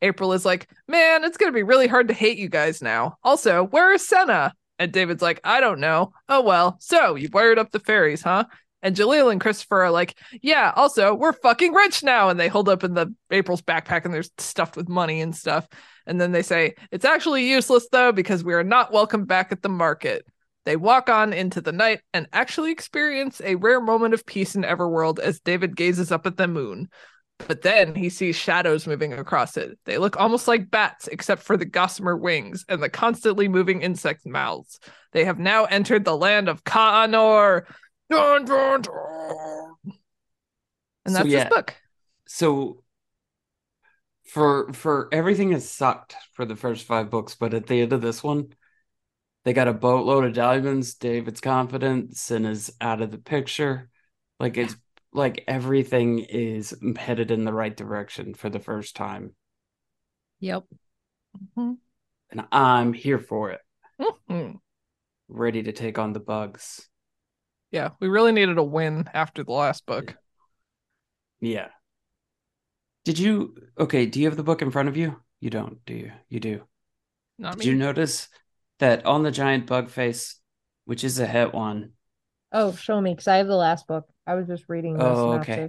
April is like, Man, it's going to be really hard to hate you guys now. Also, where is Senna? And David's like, I don't know. Oh, well. So you've wired up the fairies, huh? And Jalil and Christopher are like, yeah, also, we're fucking rich now. And they hold up in the April's backpack and they're stuffed with money and stuff. And then they say, it's actually useless though, because we are not welcome back at the market. They walk on into the night and actually experience a rare moment of peace in Everworld as David gazes up at the moon. But then he sees shadows moving across it. They look almost like bats, except for the gossamer wings and the constantly moving insect mouths. They have now entered the land of Ka Anor. Dun, dun, dun. And So, that's yeah. this book. so for for everything has sucked for the first five books, but at the end of this one, they got a boatload of diamonds. David's confidence and is out of the picture. Like it's like everything is headed in the right direction for the first time. yep And I'm here for it, Mhm. ready to take on the bugs. Yeah, we really needed a win after the last book. Yeah. Did you okay, do you have the book in front of you? You don't, do you? You do. Not Did me. you notice that on the giant bug face, which is a Hetwan, oh show me because i have the last book i was just reading the Oh, okay.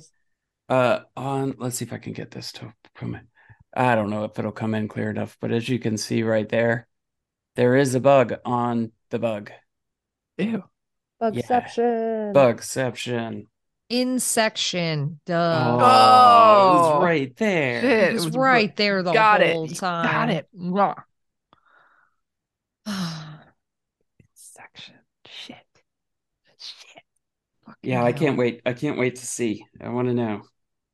uh on let's see if I can get this to come in. I don't know if it'll come in clear enough, but as you can see right there, there is a bug on the bug. Ew. Bugception Bugception. in section Oh, duh it Oh. was right there. Shit. it was, was right there the Got whole it. time Got it. Mwah. it Section. Shit. Shit. Fucking Yeah, I can't wait. I can't wait to see. I want to know.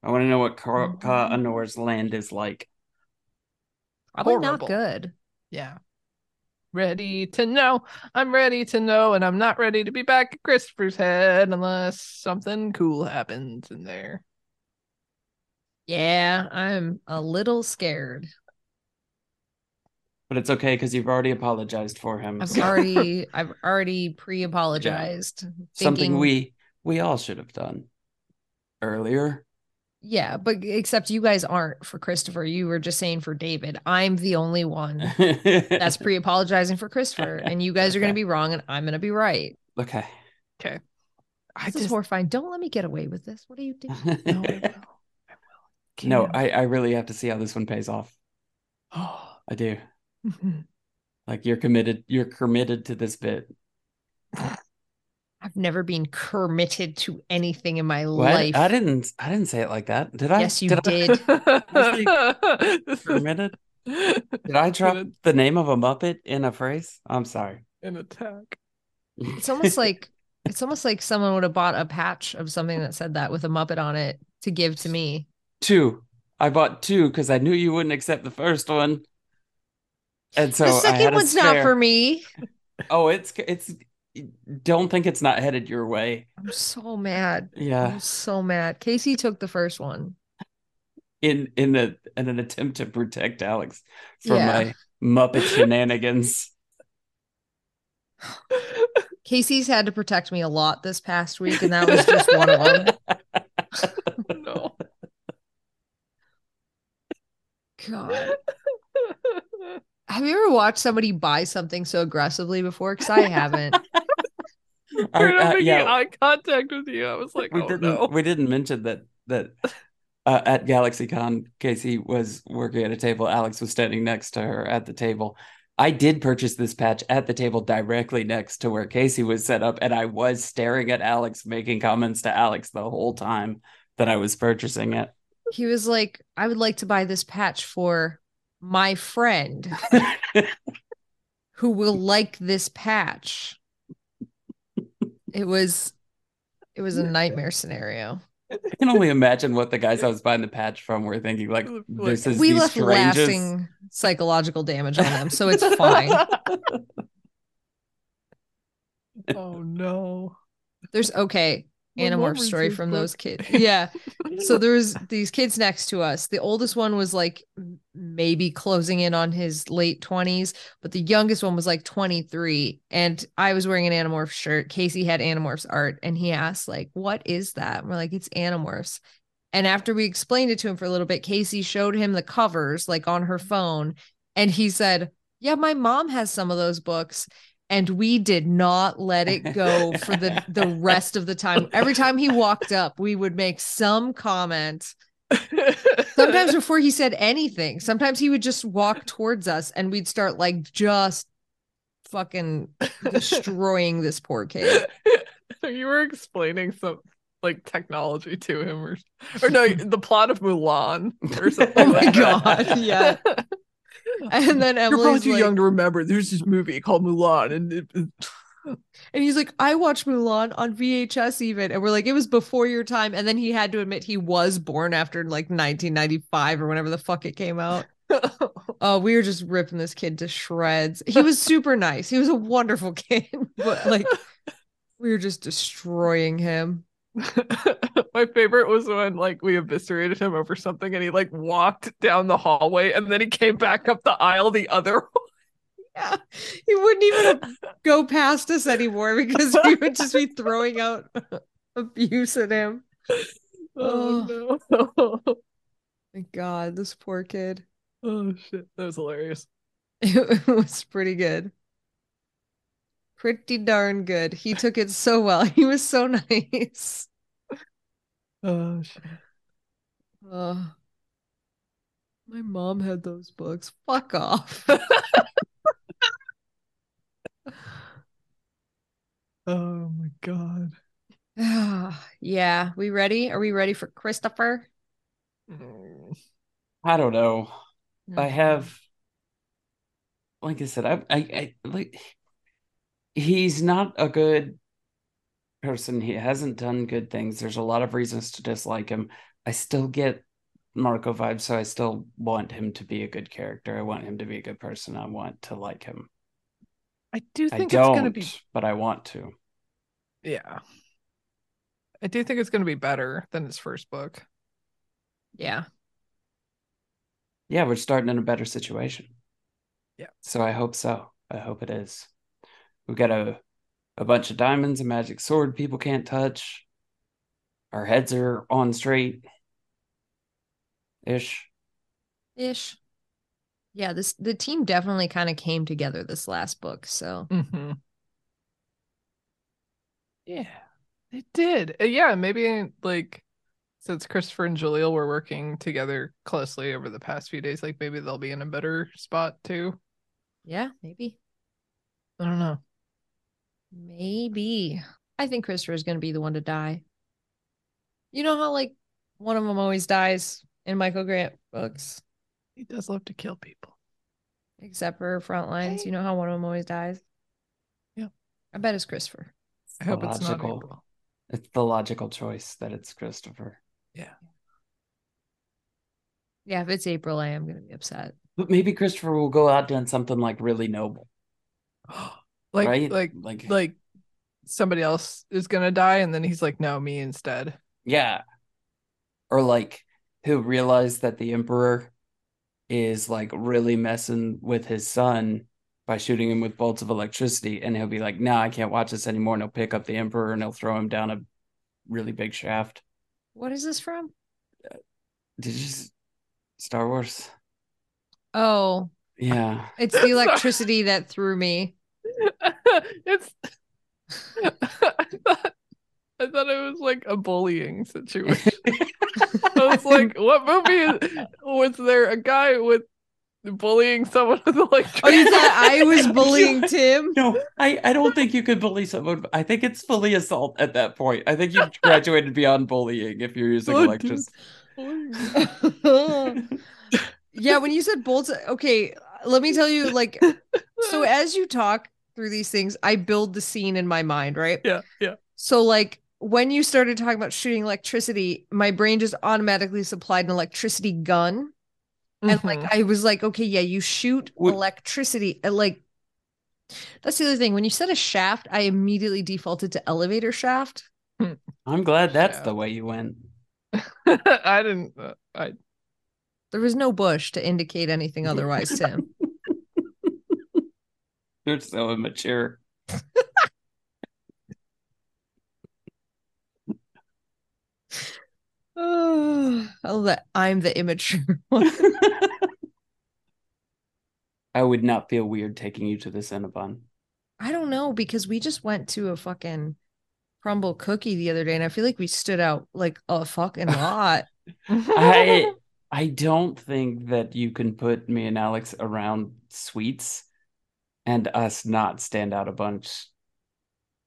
I want to know what Ka- Mhm. Ka Anor's land is like. probably not Horrible. good Yeah. Ready to know. I'm ready to know, and I'm not ready to be back at Christopher's head unless something cool happens in there. yeah i'm a little scared But it's okay because you've already apologized for him. i've already i've already pre-apologized Something thinking- we we all should have done earlier. Yeah but except you guys aren't for christopher you were just saying for david i'm the only one that's pre-apologizing for christopher and you guys are going to be wrong and i'm going to be right okay. I this is just horrifying don't let me get away with this what are you doing no, I will. I will. no, I I really have to see how this one pays off. Oh. I do. Like you're committed. You're committed to this bit. I've never been committed to anything in my What? life. I didn't. I didn't say it like that. Did I? Yes, you I- did. This is- Permitted? Did I drop An- the name of a Muppet in a phrase? I'm sorry. an attack? It's almost like it's almost like someone would have bought a patch of something that said that with a Muppet on it to give to me. two. I bought two because I knew you wouldn't accept the first one. And so the I had second a one's not for me. Oh, it's it's. Don't think it's not headed your way. I'm so mad. Yeah, I'm so mad. Kaycie took the first one. in in a in an attempt to protect Alex from Yeah. my Muppet shenanigans. Kaycie's had to protect me a lot this past week, and that was just one of them. no. God. Have you ever watched somebody buy something so aggressively before? Because I haven't. I- uh, making yeah, eye contact with you. I was like, we oh didn't no. we didn't mention that that uh, at GalaxyCon, Kaycie was working at a table. Alex was standing next to her at the table. I did purchase this patch at the table directly next to where Kaycie was set up, and I was staring at Alex, making comments to Alex the whole time that I was purchasing it. He was like, I would like to buy this patch for my friend who will like this patch. It was it was a nightmare scenario. I can only imagine what the guys I was buying the patch from were thinking. Like, this is we the left strangest. lasting psychological damage on them, so it's fine. oh no. There's okay. Animorph story from book. those kids. Yeah. So there's these kids next to us. The oldest one was like maybe closing in on his late 20s, but the youngest one was like 23. And I was wearing an Animorph shirt. Kaycie had Animorphs art and he asked, like, what is that? And we're like, it's Animorphs. And after we explained it to him for a little bit, Kaycie showed him the covers like on her phone. And he said, Yeah, my mom has some of those books. And we did not let it go for the the rest of the time. Every time he walked up, we would make some comment. Sometimes before he said anything, sometimes he would just walk towards us and we'd start like just fucking destroying this poor kid. you were explaining some like technology to him or or no the plot of Mulan or something. Oh my like that. God, yeah. And then You're probably too like, young to remember. There's this movie called Mulan, and it, it- and he's like, I watched Mulan on VHS even. And we're like, it was before your time. And then he had to admit he was born after like 1995 or whenever the fuck it came out. Oh, we were just ripping this kid to shreds. He was super nice. He was a wonderful kid, but like we were just destroying him. my favorite was when like we eviscerated him over something, and he like walked down the hallway, and then he came back up the aisle the other. Yeah. He wouldn't even go past us anymore because we would just be throwing out abuse at him. Oh no! My God, this poor kid. oh shit, that was hilarious. It was pretty good. Pretty darn good. He took it so well. He was so nice. Oh shit. Uh, my mom had those books. Fuck off. Oh my god. yeah, we ready? Are we ready for Christopher? I don't know. I have, like I said, I, I, I like. He's not a good person. He hasn't done good things. There's a lot of reasons to dislike him. I still get Marco vibes, so I still want him to be a good character. I want him to be a good person. I want to like him. I do I think it's don't, gonna be but I want to. yeah. I do think it's gonna be better than his first book. Yeah. Yeah, we're starting in a better situation. Yeah. So I hope so. I hope it is. We've got a a bunch of diamonds, a magic sword people can't touch. Our heads are on straight. Ish. Ish. Yeah, this the team definitely kind of came together this last book. So Mm-hmm. Yeah, it did. Uh, Yeah, maybe like since Christopher and Jalil were working together closely over the past few days, like maybe they'll be in a better spot too. yeah, maybe. I don't know. Maybe. I think Christopher is going to be the one to die. You know how like one of them always dies in Michael Grant books, He does love to kill people. except for Frontlines. You know how one of them always dies. Yeah. I bet it's Christopher. I hope the it's not logical- April. It's the logical choice that it's Christopher. Yeah. Yeah, if it's April, I am going to be upset. But maybe Christopher will go out doing something like really noble, like right? like like like somebody else is gonna die, and then he's like, "No, me instead." yeah, or like he'll realize that the emperor is like really messing with his son by shooting him with bolts of electricity, and he'll be like, "No, I can't watch this anymore." And he'll pick up the emperor and he'll throw him down a really big shaft. What is this from? Uh, did you s- Star Wars? Oh, Yeah. it's the electricity that threw me. It's. I thought I thought it was like a bullying situation. I was like, "What movie is, was there a guy with bullying someone with electricity?" Oh, you thought I was bullying Tim? No, I, I don't think you could bully someone. I think it's fully assault at that point. I think you've graduated beyond bullying if you're using Oh, dude. electricity. yeah, when you said bolts, okay, let me tell you, like, so as you talk through these things, I build the scene in my mind, right? yeah, yeah. So, like, when you started talking about shooting electricity, my brain just automatically supplied an electricity gun. And, like, Mhm. I was like, okay, yeah, you shoot Would- electricity. uh, Like, that's the other thing. When you said a shaft, I immediately defaulted to elevator shaft. I'm glad that's Yeah. the way you went. I didn't. Uh, I There was no bush to indicate anything otherwise, Tim. You're so immature. Oh, that I'm the immature one. I would not feel weird taking you to the Cinnabon. I don't know because we just went to a fucking Crumbl cookie the other day, and I feel like we stood out like a fucking lot. I I don't think that you can put me and Alex around sweets and us not stand out a bunch.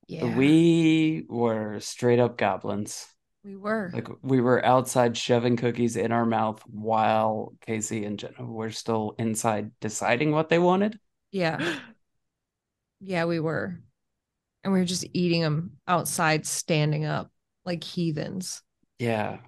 Yeah, We were straight up goblins. we were. Like we were outside shoving cookies in our mouth while Kaycie and Jenna were still inside deciding what they wanted. Yeah, yeah, we were, and we were just eating them outside, standing up like heathens. Yeah.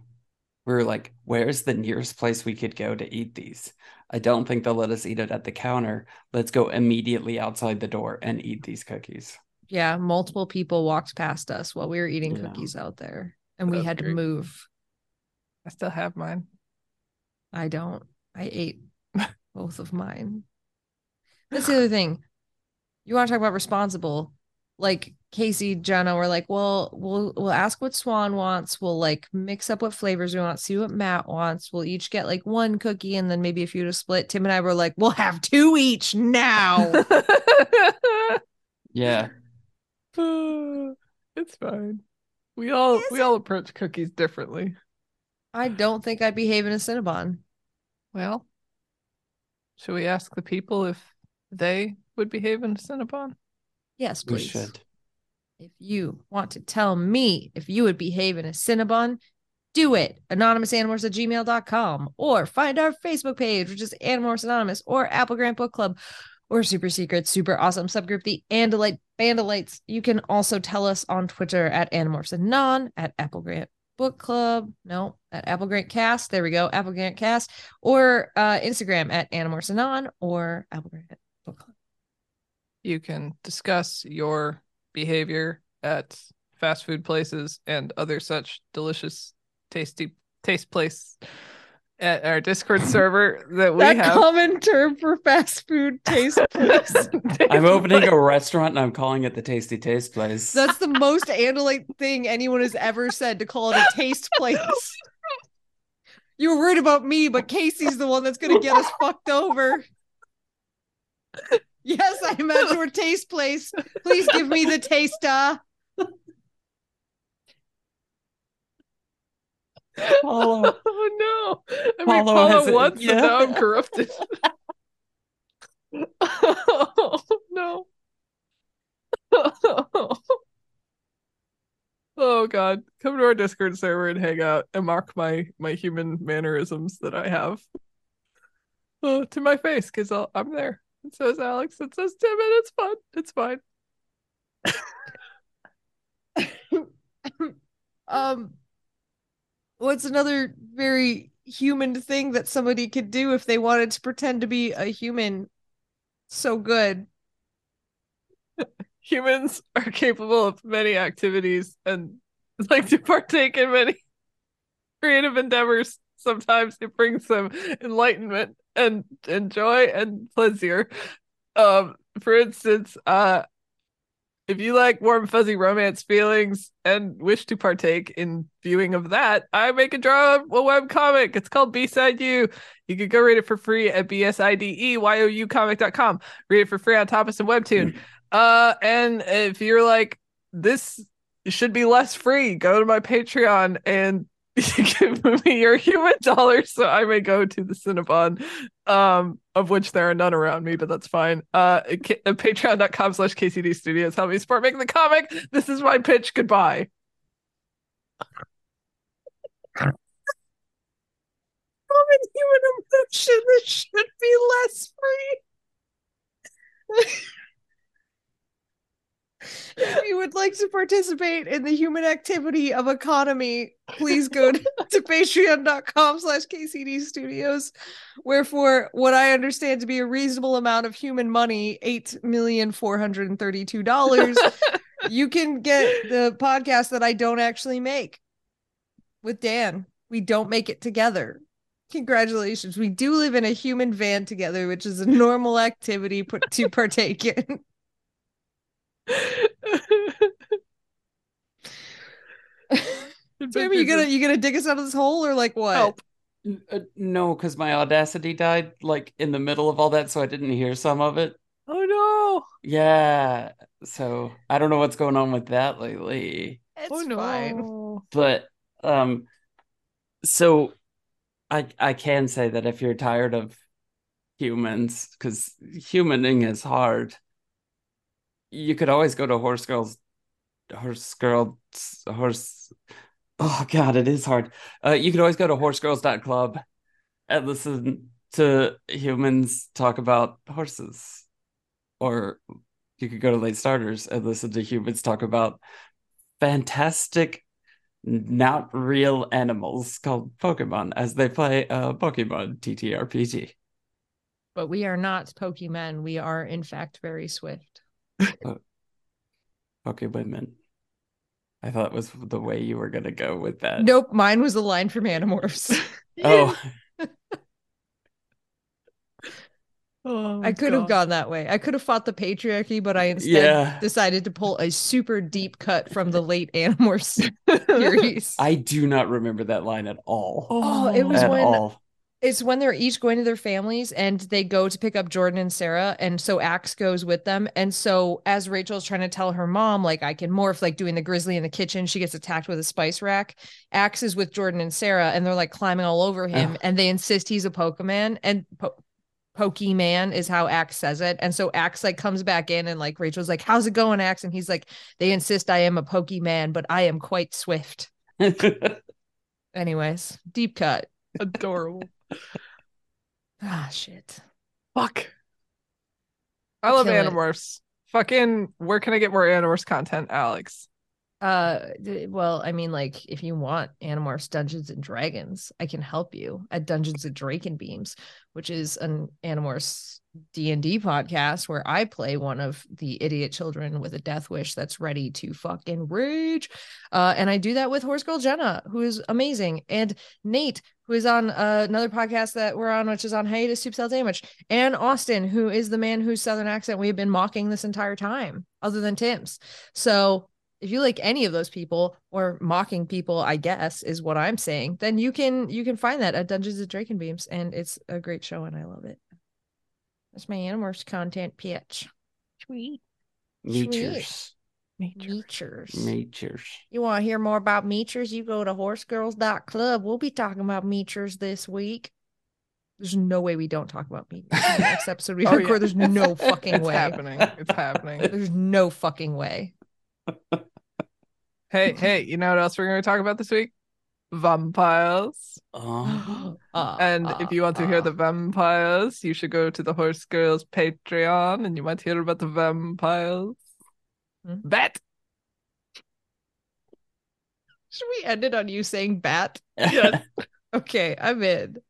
We were like, where's the nearest place we could go to eat these? I don't think they'll let us eat it at the counter. Let's go immediately outside the door and eat these cookies. Yeah, multiple people walked past us while we were eating Yeah. cookies out there, and we That's had to move. I still have mine. I don't. I ate both of mine. That's the other thing. You want to talk about responsible? Like Kaycie, Jenna were like, well, we'll we'll ask what Swan wants. We'll like mix up what flavors we want, see what Matt wants. We'll each get like one cookie and then maybe a few to split. Tim and I were like, we'll have two each now. Yeah. it's fine. We all we all approach cookies differently. I don't think I'd behave in a Cinnabon. Well, should we ask the people if they would behave in a Cinnabon? Yes, We please. should. If you want to tell me if you would behave in a Cinnabon, do it. Anonymousanimals at gmail.com or find our Facebook page, which is Animorphs Anonymous or Apple Grant Book Club or super secret, super awesome subgroup, the Andalite Bandalites. You can also tell us on Twitter at Animorphs Anon, at Apple Grant Book Club. No, at Apple Grant Cast. There we go. Apple Grant Cast or uh, Instagram at Animorphs Anon or Apple Grant Book Club. You can discuss your behavior at fast food places and other such delicious, tasty taste place at our Discord server that we that have. common term for fast food taste place. I'm opening a restaurant and I'm calling it the Tasty Taste Place. That's the most Andalite thing anyone has ever said to call it a taste place. You were worried about me, but Kaycie's the one that's gonna get us fucked over. Yes, I imagine we're taste place. Please give me the taster. Paulo. Oh no! I mean, Paulo Paula it, once, yeah. and now I'm corrupted. oh no! Oh god, come to our Discord server and hang out and mock my my human mannerisms that I have uh, to my face because I'm there. So is Alex. So is Tim, and it's fun. It's fine. um, what's another very human thing that somebody could do if they wanted to pretend to be a human? So good. Humans are capable of many activities and like to partake in many creative endeavors. Sometimes it brings them enlightenment and, and joy and pleasure. Um, for instance, uh, if you like warm fuzzy romance feelings and wish to partake in viewing of that, I make a draw a web comic. It's called B-Side You. You can go read it for free at bsideyou comic.com. Read it for free on Tapas and Webtoon. Uh, and if you're like, this should be less free, go to my Patreon and give me your human dollars so I may go to the Cinnabon, um, of which there are none around me, but that's fine. Uh, uh, patreon.com slash KCD Studios. Help me support making the comic. This is my pitch. Goodbye. Common human emotion that should be less free. if you would like to participate in the human activity of economy, please go to, to patreon.com slash KCD studios, where for what I understand to be a reasonable amount of human money, eight million four hundred and thirty-two dollars, you can get the podcast that I don't actually make with Dan. We don't make it together. Congratulations. We do live in a human van together, which is a normal activity put to partake in. Tim, you gonna you gonna dig us out of this hole or like what? Help. Uh, no, because my audacity died like in the middle of all that, so I didn't hear some of it. Oh no! Yeah, so I don't know what's going on with that lately. It's no. Oh fine. no. But um, so I I can say that if you're tired of humans, because humaning is hard, you could always go to horse girls, horse girls, horse. Oh God, it is hard. Uh, you could always go to horsegirls.club and listen to humans talk about horses, or you could go to late starters and listen to humans talk about fantastic not real animals called Pokemon as they play uh Pokemon TTRPG. But we are not Pokemon. We are in fact very swift. Uh, Pokewomen. I thought was the way you were gonna go with that. Nope, mine was a line from Animorphs. Oh, Oh, I could have gone that way. I could have fought the patriarchy, but I instead Yeah. decided to pull a super deep cut from the late Animorphs series. I do not remember that line at all. Oh, oh it was at when- all. It's when they're each going to their families and they go to pick up Jordan and Sarah. And so Ax goes with them. And so as Rachel's trying to tell her mom, like, I can morph, like doing the grizzly in the kitchen, she gets attacked with a spice rack. Ax is with Jordan and Sarah and they're like climbing all over him. Oh. And they insist he's a Pokemon. And po- Pokemon is how Ax says it. And so Ax like comes back in and like Rachel's like, How's it going, Ax? And he's like, They insist I am a Pokemon, but I am quite swift. Anyways, deep cut. Adorable. Ah, shit. Fuck. I love Kill it. Animorphs. Fucking, where can I get more Animorphs content, Alex? Uh, well, I mean, like, if you want Animorphs Dungeons and Dragons, I can help you at Dungeons and Dracon Beams, which is an Animorphs D and D podcast where I play one of the idiot children with a death wish that's ready to fucking rage. Uh, and I do that with Horse Girl Jenna, who is amazing, and Nate, who is on uh, another podcast that we're on, which is on hiatus Soup Cell Damage, and Austin, who is the man whose southern accent we have been mocking this entire time, other than Tim's. So if you like any of those people or mocking people, I guess is what I'm saying, then you can you can find that at Dungeons and Dracon Beams, and it's a great show, and I love it. That's my Animorphs content pitch. Sweet. Natures. Meechers. Natures. You want to hear more about Meechers? You go to horsegirls.club. We'll be talking about Meechers this week. There's no way we don't talk about Meechers in the next episode we Oh, yeah. There's no fucking it's way. happening. It's happening. There's no fucking way. Hey, hey, you know what else we're going to talk about this week? Vampires. Oh. Uh, And uh, if you want to hear uh. the vampires, you should go to the Horse Girls Patreon and you might hear about the vampires. Hmm. Bet. Should we end it on you saying bat? Yes. Okay, I'm in.